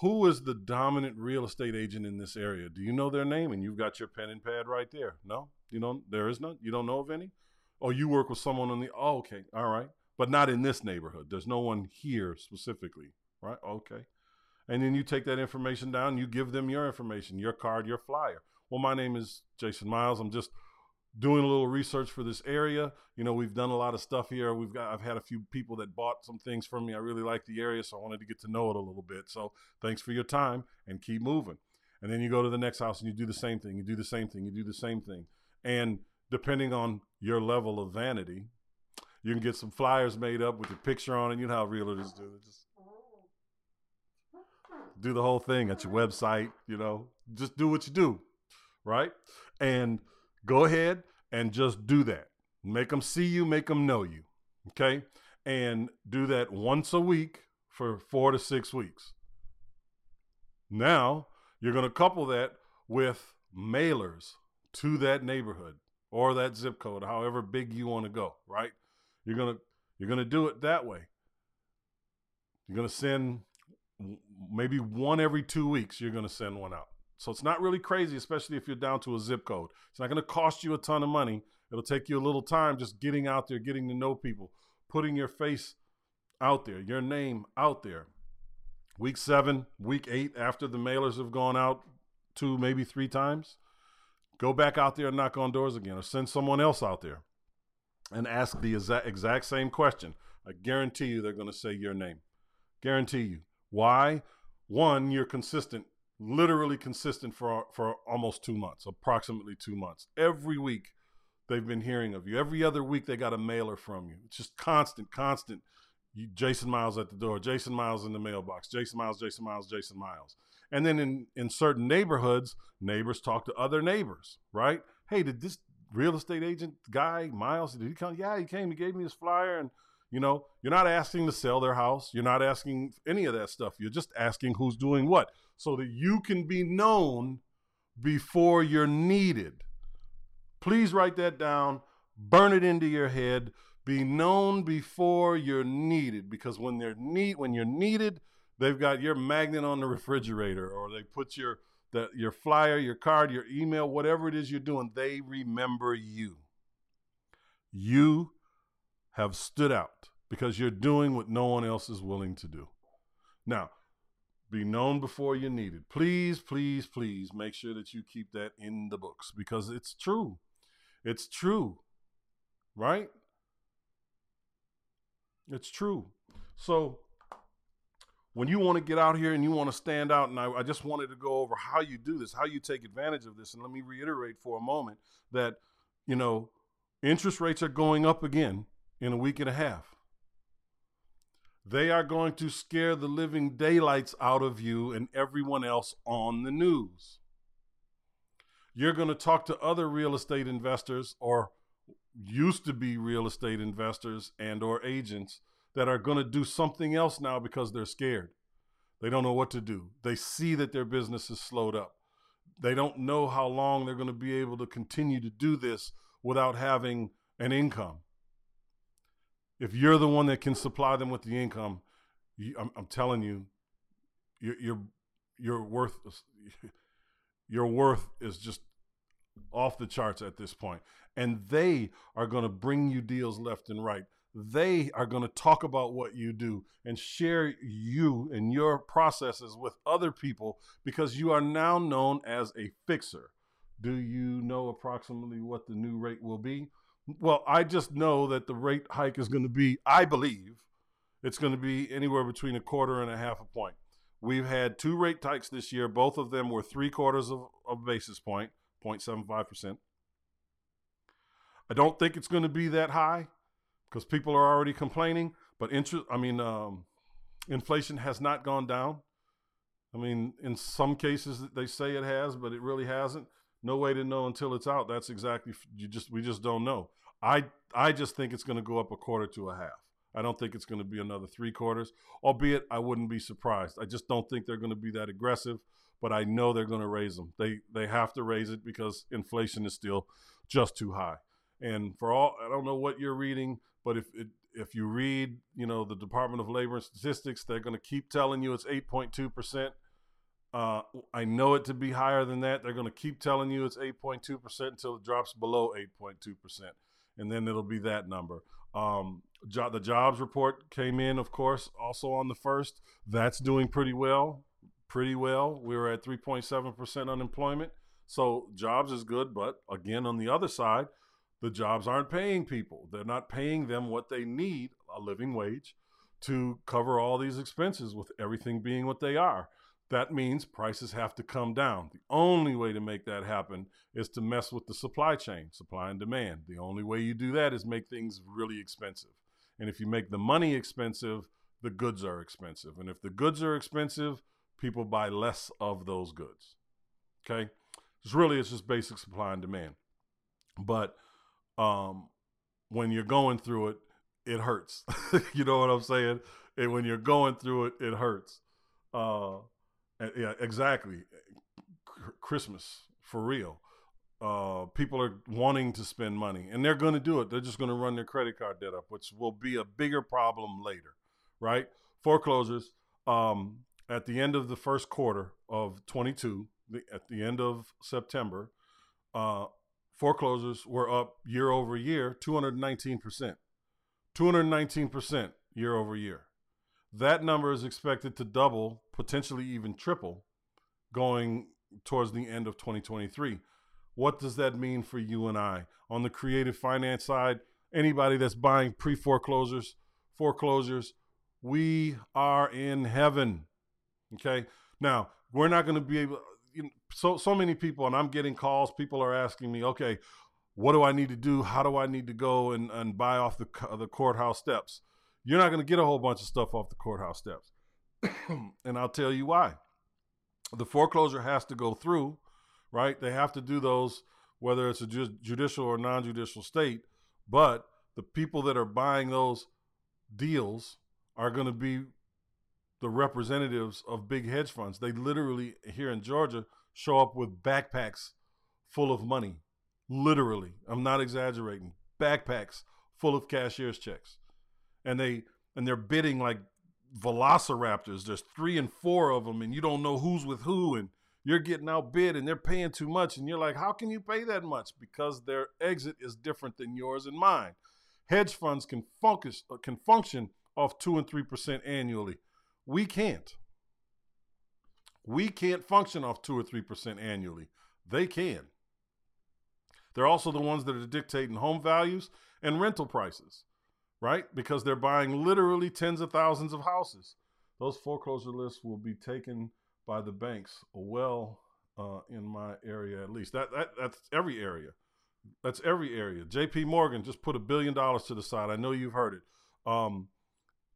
who is the dominant real estate agent in this area? Do you know their name? And you've got your pen and pad right there. No, you don't. There is none. You don't know of any. Oh, you work with someone on the. Oh, okay, all right, but not in this neighborhood. There's no one here specifically, right? Okay, and then you take that information down. You give them your information, your card, your flyer. Well, my name is Jason Miles. I'm just doing a little research for this area. You know, we've done a lot of stuff here. We've got I've had a few people that bought some things from me. I really like the area, so I wanted to get to know it a little bit. So thanks for your time and keep moving. And then you go to the next house and you do the same thing. You do the same thing. You do the same thing. And depending on your level of vanity, you can get some flyers made up with your picture on it. You know how realtors do it. Just do the whole thing at your website, you know, just do what you do, right? And go ahead and just do that. Make them see you, make them know you, okay? And do that once a week for four to six weeks. Now, you're going to couple that with mailers to that neighborhood or that zip code, however big you want to go, right? You're going to you're going to do it that way. You're going to send maybe one every 2 weeks you're going to send one out. So it's not really crazy especially if you're down to a zip code. It's not going to cost you a ton of money. It'll take you a little time just getting out there, getting to know people, putting your face out there, your name out there. Week 7, week 8 after the mailers have gone out two maybe 3 times, Go back out there and knock on doors again, or send someone else out there and ask the exact, exact same question. I guarantee you they're going to say your name. Guarantee you. Why? One, you're consistent, literally consistent for for almost two months, approximately two months. Every week they've been hearing of you. Every other week they got a mailer from you. It's just constant, constant. You, Jason Miles at the door. Jason Miles in the mailbox. Jason Miles. Jason Miles. Jason Miles. And then in, in certain neighborhoods, neighbors talk to other neighbors, right? Hey, did this real estate agent guy, Miles, did he come? Yeah, he came. He gave me his flyer. And, you know, you're not asking to sell their house. You're not asking any of that stuff. You're just asking who's doing what so that you can be known before you're needed. Please write that down, burn it into your head. Be known before you're needed because when they're need when you're needed, they've got your magnet on the refrigerator or they put your the, your flyer, your card, your email, whatever it is you're doing, they remember you. You have stood out because you're doing what no one else is willing to do. Now, be known before you're needed. Please, please, please make sure that you keep that in the books because it's true. It's true, right? It's true. So, when you want to get out here and you want to stand out, and I, I just wanted to go over how you do this, how you take advantage of this. And let me reiterate for a moment that, you know, interest rates are going up again in a week and a half. They are going to scare the living daylights out of you and everyone else on the news. You're going to talk to other real estate investors or used to be real estate investors and or agents that are going to do something else now because they're scared. They don't know what to do. They see that their business is slowed up. They don't know how long they're going to be able to continue to do this without having an income. If you're the one that can supply them with the income, you, I'm, I'm, telling you, your your your worth your worth is just off the charts at this point. And they are going to bring you deals left and right. They are going to talk about what you do and share you and your processes with other people because you are now known as a fixer. Do you know approximately what the new rate will be? Well, I just know that the rate hike is going to be, I believe, it's going to be anywhere between a quarter and a half a point. We've had two rate hikes this year. Both of them were three quarters of a basis point, 0.75%. I don't think it's going to be that high because people are already complaining. But interest, I mean, um, inflation has not gone down. I mean, in some cases they say it has, but it really hasn't. No way to know until it's out. That's exactly you just we just don't know. I I just think it's going to go up a quarter to a half. I don't think it's going to be another three quarters. Albeit, I wouldn't be surprised. I just don't think they're going to be that aggressive. But I know they're going to raise them. They they have to raise it because inflation is still just too high. And for all, I don't know what you're reading, but if it, if you read, you know, the Department of Labor and Statistics, they're going to keep telling you it's 8.2 percent. Uh, I know it to be higher than that. They're going to keep telling you it's 8.2 percent until it drops below 8.2 percent, and then it'll be that number. Um, jo- the jobs report came in, of course, also on the first. That's doing pretty well, pretty well. We were at 3.7 percent unemployment, so jobs is good. But again, on the other side, the jobs aren't paying people. They're not paying them what they need, a living wage, to cover all these expenses with everything being what they are. That means prices have to come down. The only way to make that happen is to mess with the supply chain, supply and demand. The only way you do that is make things really expensive. And if you make the money expensive, the goods are expensive. And if the goods are expensive, people buy less of those goods. Okay? It's really it's just basic supply and demand. But um, when you're going through it, it hurts. you know what I'm saying? And when you're going through it, it hurts. Uh, yeah, exactly. Christmas for real. Uh, people are wanting to spend money, and they're going to do it. They're just going to run their credit card debt up, which will be a bigger problem later, right? Foreclosures. Um, at the end of the first quarter of 22, the, at the end of September, uh, foreclosures were up year over year 219%. 219% year over year. That number is expected to double, potentially even triple, going towards the end of 2023. What does that mean for you and I? On the creative finance side, anybody that's buying pre foreclosures, foreclosures, we are in heaven. Okay. Now, we're not going to be able, you know, so so many people, and I'm getting calls. People are asking me, okay, what do I need to do? How do I need to go and, and buy off the the courthouse steps? You're not going to get a whole bunch of stuff off the courthouse steps, and I'll tell you why. The foreclosure has to go through, right? They have to do those, whether it's a ju- judicial or non-judicial state. But the people that are buying those deals are going to be the representatives of big hedge funds. They literally here in Georgia show up with backpacks full of money. Literally, I'm not exaggerating. Backpacks full of cashier's checks, and they and they're bidding like velociraptors. There's three and four of them, and you don't know who's with who, and you're getting outbid, and they're paying too much, and you're like, how can you pay that much? Because their exit is different than yours and mine. Hedge funds can focus uh, can function off two and three percent annually we can't. We can't function off 2 or 3% annually. They can. They're also the ones that are dictating home values and rental prices, right? Because they're buying literally tens of thousands of houses. those foreclosure lists will be taken by the banks well uh, in my area at least. That, that that's every area. That's every area. J.P. Morgan just put a billion dollars to the side. I know you've heard it. Um,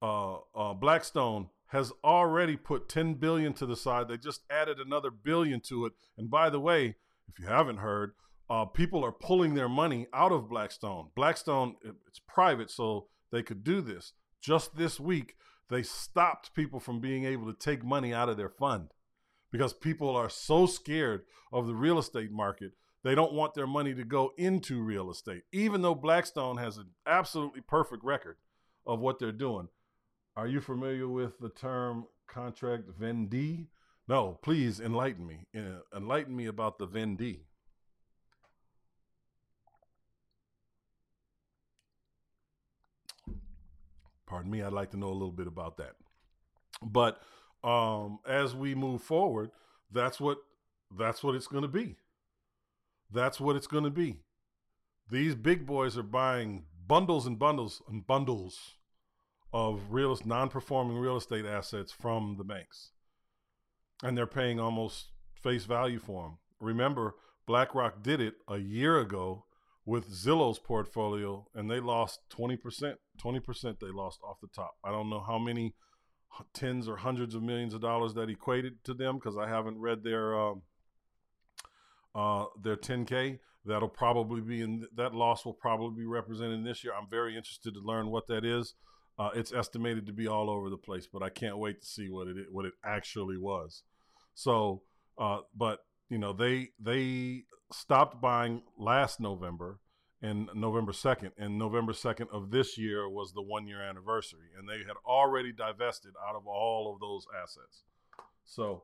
uh, uh, Blackstone has already put 10 billion to the side. They just added another billion to it. And by the way, if you haven't heard, uh, people are pulling their money out of Blackstone. Blackstone, it's private, so they could do this. Just this week, they stopped people from being able to take money out of their fund because people are so scared of the real estate market. They don't want their money to go into real estate, even though Blackstone has an absolutely perfect record of what they're doing. Are you familiar with the term contract vendee? No, please enlighten me. Uh, enlighten me about the vendee. Pardon me, I'd like to know a little bit about that. But um, as we move forward, that's what that's what it's going to be. That's what it's going to be. These big boys are buying bundles and bundles and bundles of real non-performing real estate assets from the banks, and they're paying almost face value for them. Remember, BlackRock did it a year ago with Zillow's portfolio, and they lost twenty percent. Twenty percent they lost off the top. I don't know how many tens or hundreds of millions of dollars that equated to them because I haven't read their um, uh, their 10k. That'll probably be in that loss will probably be represented this year. I'm very interested to learn what that is. Uh, it's estimated to be all over the place, but I can't wait to see what it what it actually was. So, uh, but you know, they they stopped buying last November and November 2nd. And November 2nd of this year was the one year anniversary. And they had already divested out of all of those assets. So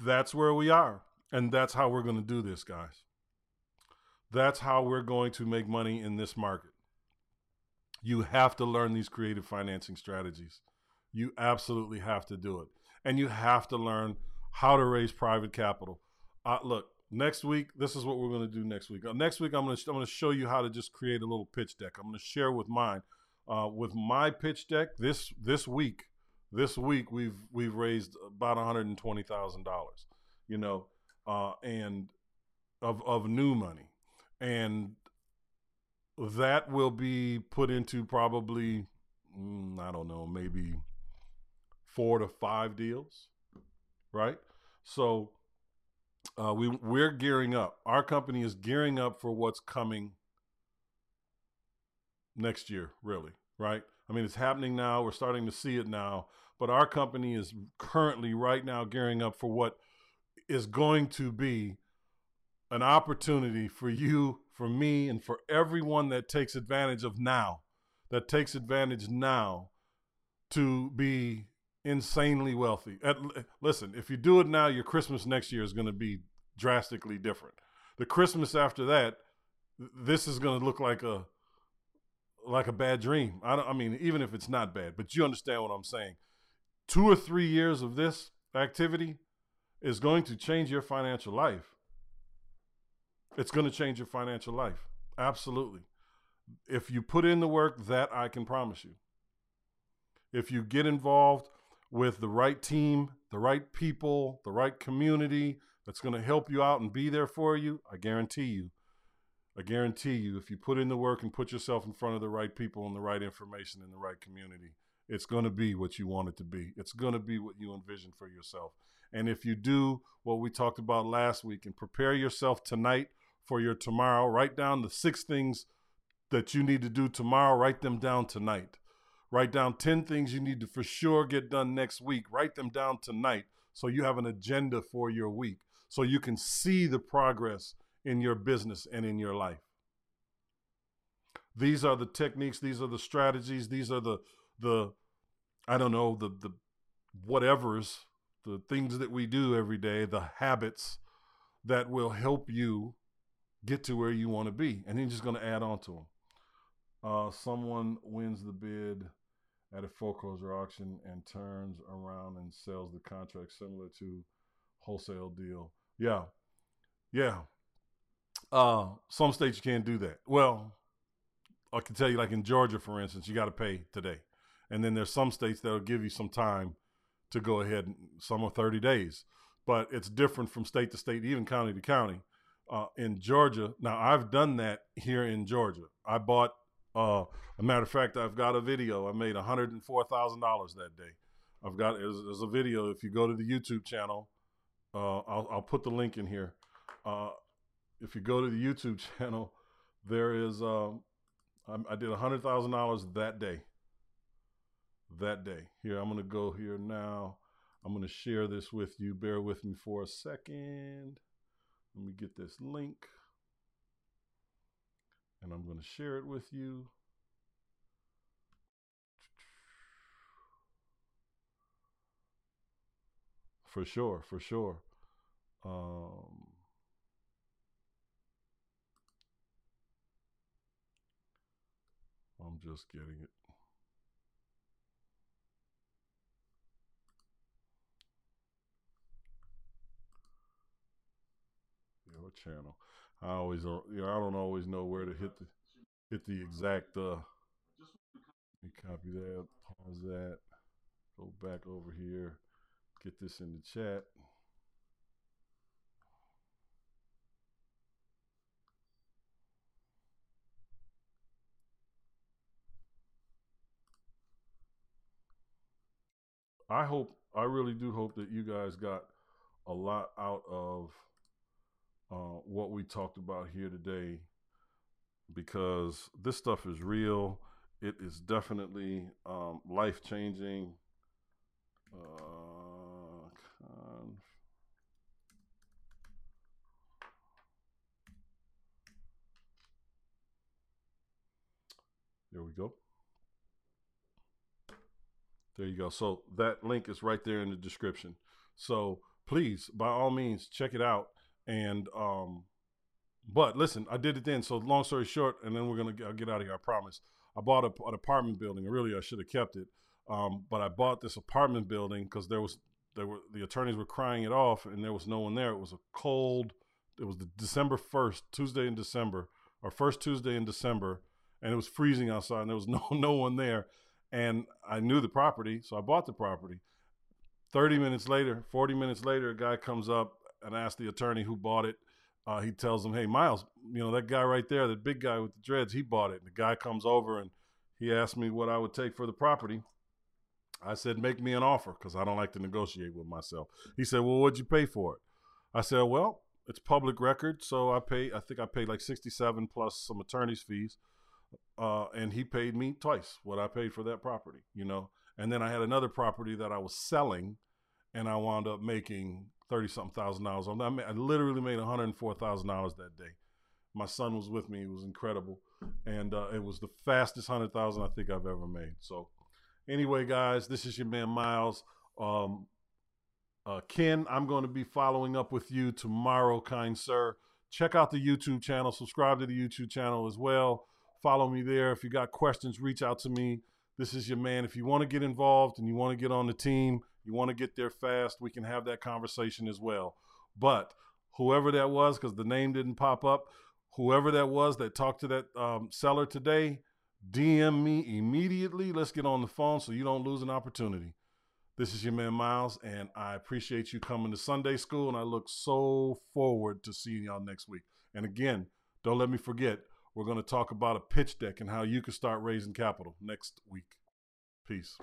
that's where we are. And that's how we're going to do this, guys. That's how we're going to make money in this market. You have to learn these creative financing strategies. You absolutely have to do it. And you have to learn how to raise private capital. Uh, look, next week, this is what we're going to do next week. Uh, next week, I'm going to I'm going to show you how to just create a little pitch deck. I'm going to share with mine. Uh, with my pitch deck this this week, this week we've we've raised about 120 thousand dollars. You know, uh, and of of new money, and that will be put into probably mm, I don't know maybe four to five deals, right? So uh, we we're gearing up. Our company is gearing up for what's coming next year. Really, right? I mean, it's happening now. We're starting to see it now. But our company is currently right now gearing up for what is going to be an opportunity for you, for me, and for everyone that takes advantage of now, that takes advantage now to be insanely wealthy. At, listen, if you do it now, your Christmas next year is going to be drastically different. The Christmas after that, this is going to look like a like a bad dream. I. I mean, even if it's not bad, but you understand what I'm saying. Two or three years of this activity is going to change your financial life. It's going to change your financial life. Absolutely. If you put in the work, that I can promise you. If you get involved with the right team, the right people, the right community that's going to help you out and be there for you, I guarantee you, I guarantee you, if you put in the work and put yourself in front of the right people and the right information in the right community, it's going to be what you want it to be. It's going to be what you envision for yourself. And if you do what we talked about last week and prepare yourself tonight for your tomorrow, write down the six things that you need to do tomorrow, write them down tonight. Write down 10 things you need to for sure get done next week. Write them down tonight so you have an agenda for your week, so you can see the progress in your business and in your life. These are the techniques, these are the strategies, these are the the I don't know, the the whatevers, the things that we do every day, the habits that will help you get to where you want to be. And then just going to add on to them. Uh, someone wins the bid at a foreclosure auction and turns around and sells the contract similar to wholesale deal. Yeah. Yeah. Uh, some states you can't do that. Well, I can tell you, like in Georgia, for instance, you got to pay today. and then there's some states that'll give you some time to go ahead. Some are 30 days, but it's different from state to state, even county to county. Uh, in Georgia, now I've done that here in Georgia. I bought. Uh, a matter of fact, I've got a video. I made $104,000 that day. I've got there's, a video. If you go to the YouTube channel, uh, I'll, I'll, put the link in here. Uh, if you go to the YouTube channel, there is um, I did hundred thousand dollars that day. That day. Here, I'm gonna go here now. I'm gonna share this with you. Bear with me for a second. Let me get this link. And I'm gonna share it with you. For sure, for sure. Um, I'm just getting it. Your channel. I always, uh, you know, I don't always know where to hit the hit the exact. uh copy that. Pause that. Go back over here. Get this in the chat. I hope, I really do hope that you guys got a lot out of uh, what we talked about here today because this stuff is real. It is definitely um, life changing. Uh, there we go. There you go. So that link is right there in the description. So please, by all means, check it out. And um, but listen, I did it then. So long story short, and then we're gonna get, get out of here. I promise. I bought a, an apartment building. Really, I should have kept it. Um, but I bought this apartment building because there was there were the attorneys were crying it off, and there was no one there. It was a cold. It was the December first, Tuesday in December, or first Tuesday in December, and it was freezing outside, and there was no no one there and I knew the property, so I bought the property. 30 minutes later, 40 minutes later, a guy comes up and asked the attorney who bought it. Uh, he tells him, Hey, Miles, you know, that guy right there, that big guy with the dreads, he bought it. And the guy comes over and he asked me what I would take for the property. I said, Make me an offer because I don't like to negotiate with myself. He said, Well, what'd you pay for it? I said, Well, it's public record. So I pay, I think I paid like 67 plus some attorney's fees uh, and he paid me twice what I paid for that property, you know. And then I had another property that I was selling, and I wound up making thirty something thousand dollars on that. I, literally made one hundred four thousand dollars that day. My son was with me; it was incredible, and uh, it was the fastest hundred thousand I think I've ever made. So, anyway, guys, this is your man Miles. Um, uh, Ken, I'm going to be following up with you tomorrow, kind sir. Check out the YouTube channel. Subscribe to the YouTube channel as well. Follow me there. If you got questions, reach out to me. This is your man. If you want to get involved and you want to get on the team, you want to get there fast, we can have that conversation as well. But whoever that was, because the name didn't pop up, whoever that was that talked to that um, seller today, DM me immediately. Let's get on the phone so you don't lose an opportunity. This is your man Miles, and I appreciate you coming to Sunday school, and I look so forward to seeing y'all next week. And again, don't let me forget, we're going to talk about a pitch deck and how you can start raising capital next week. Peace.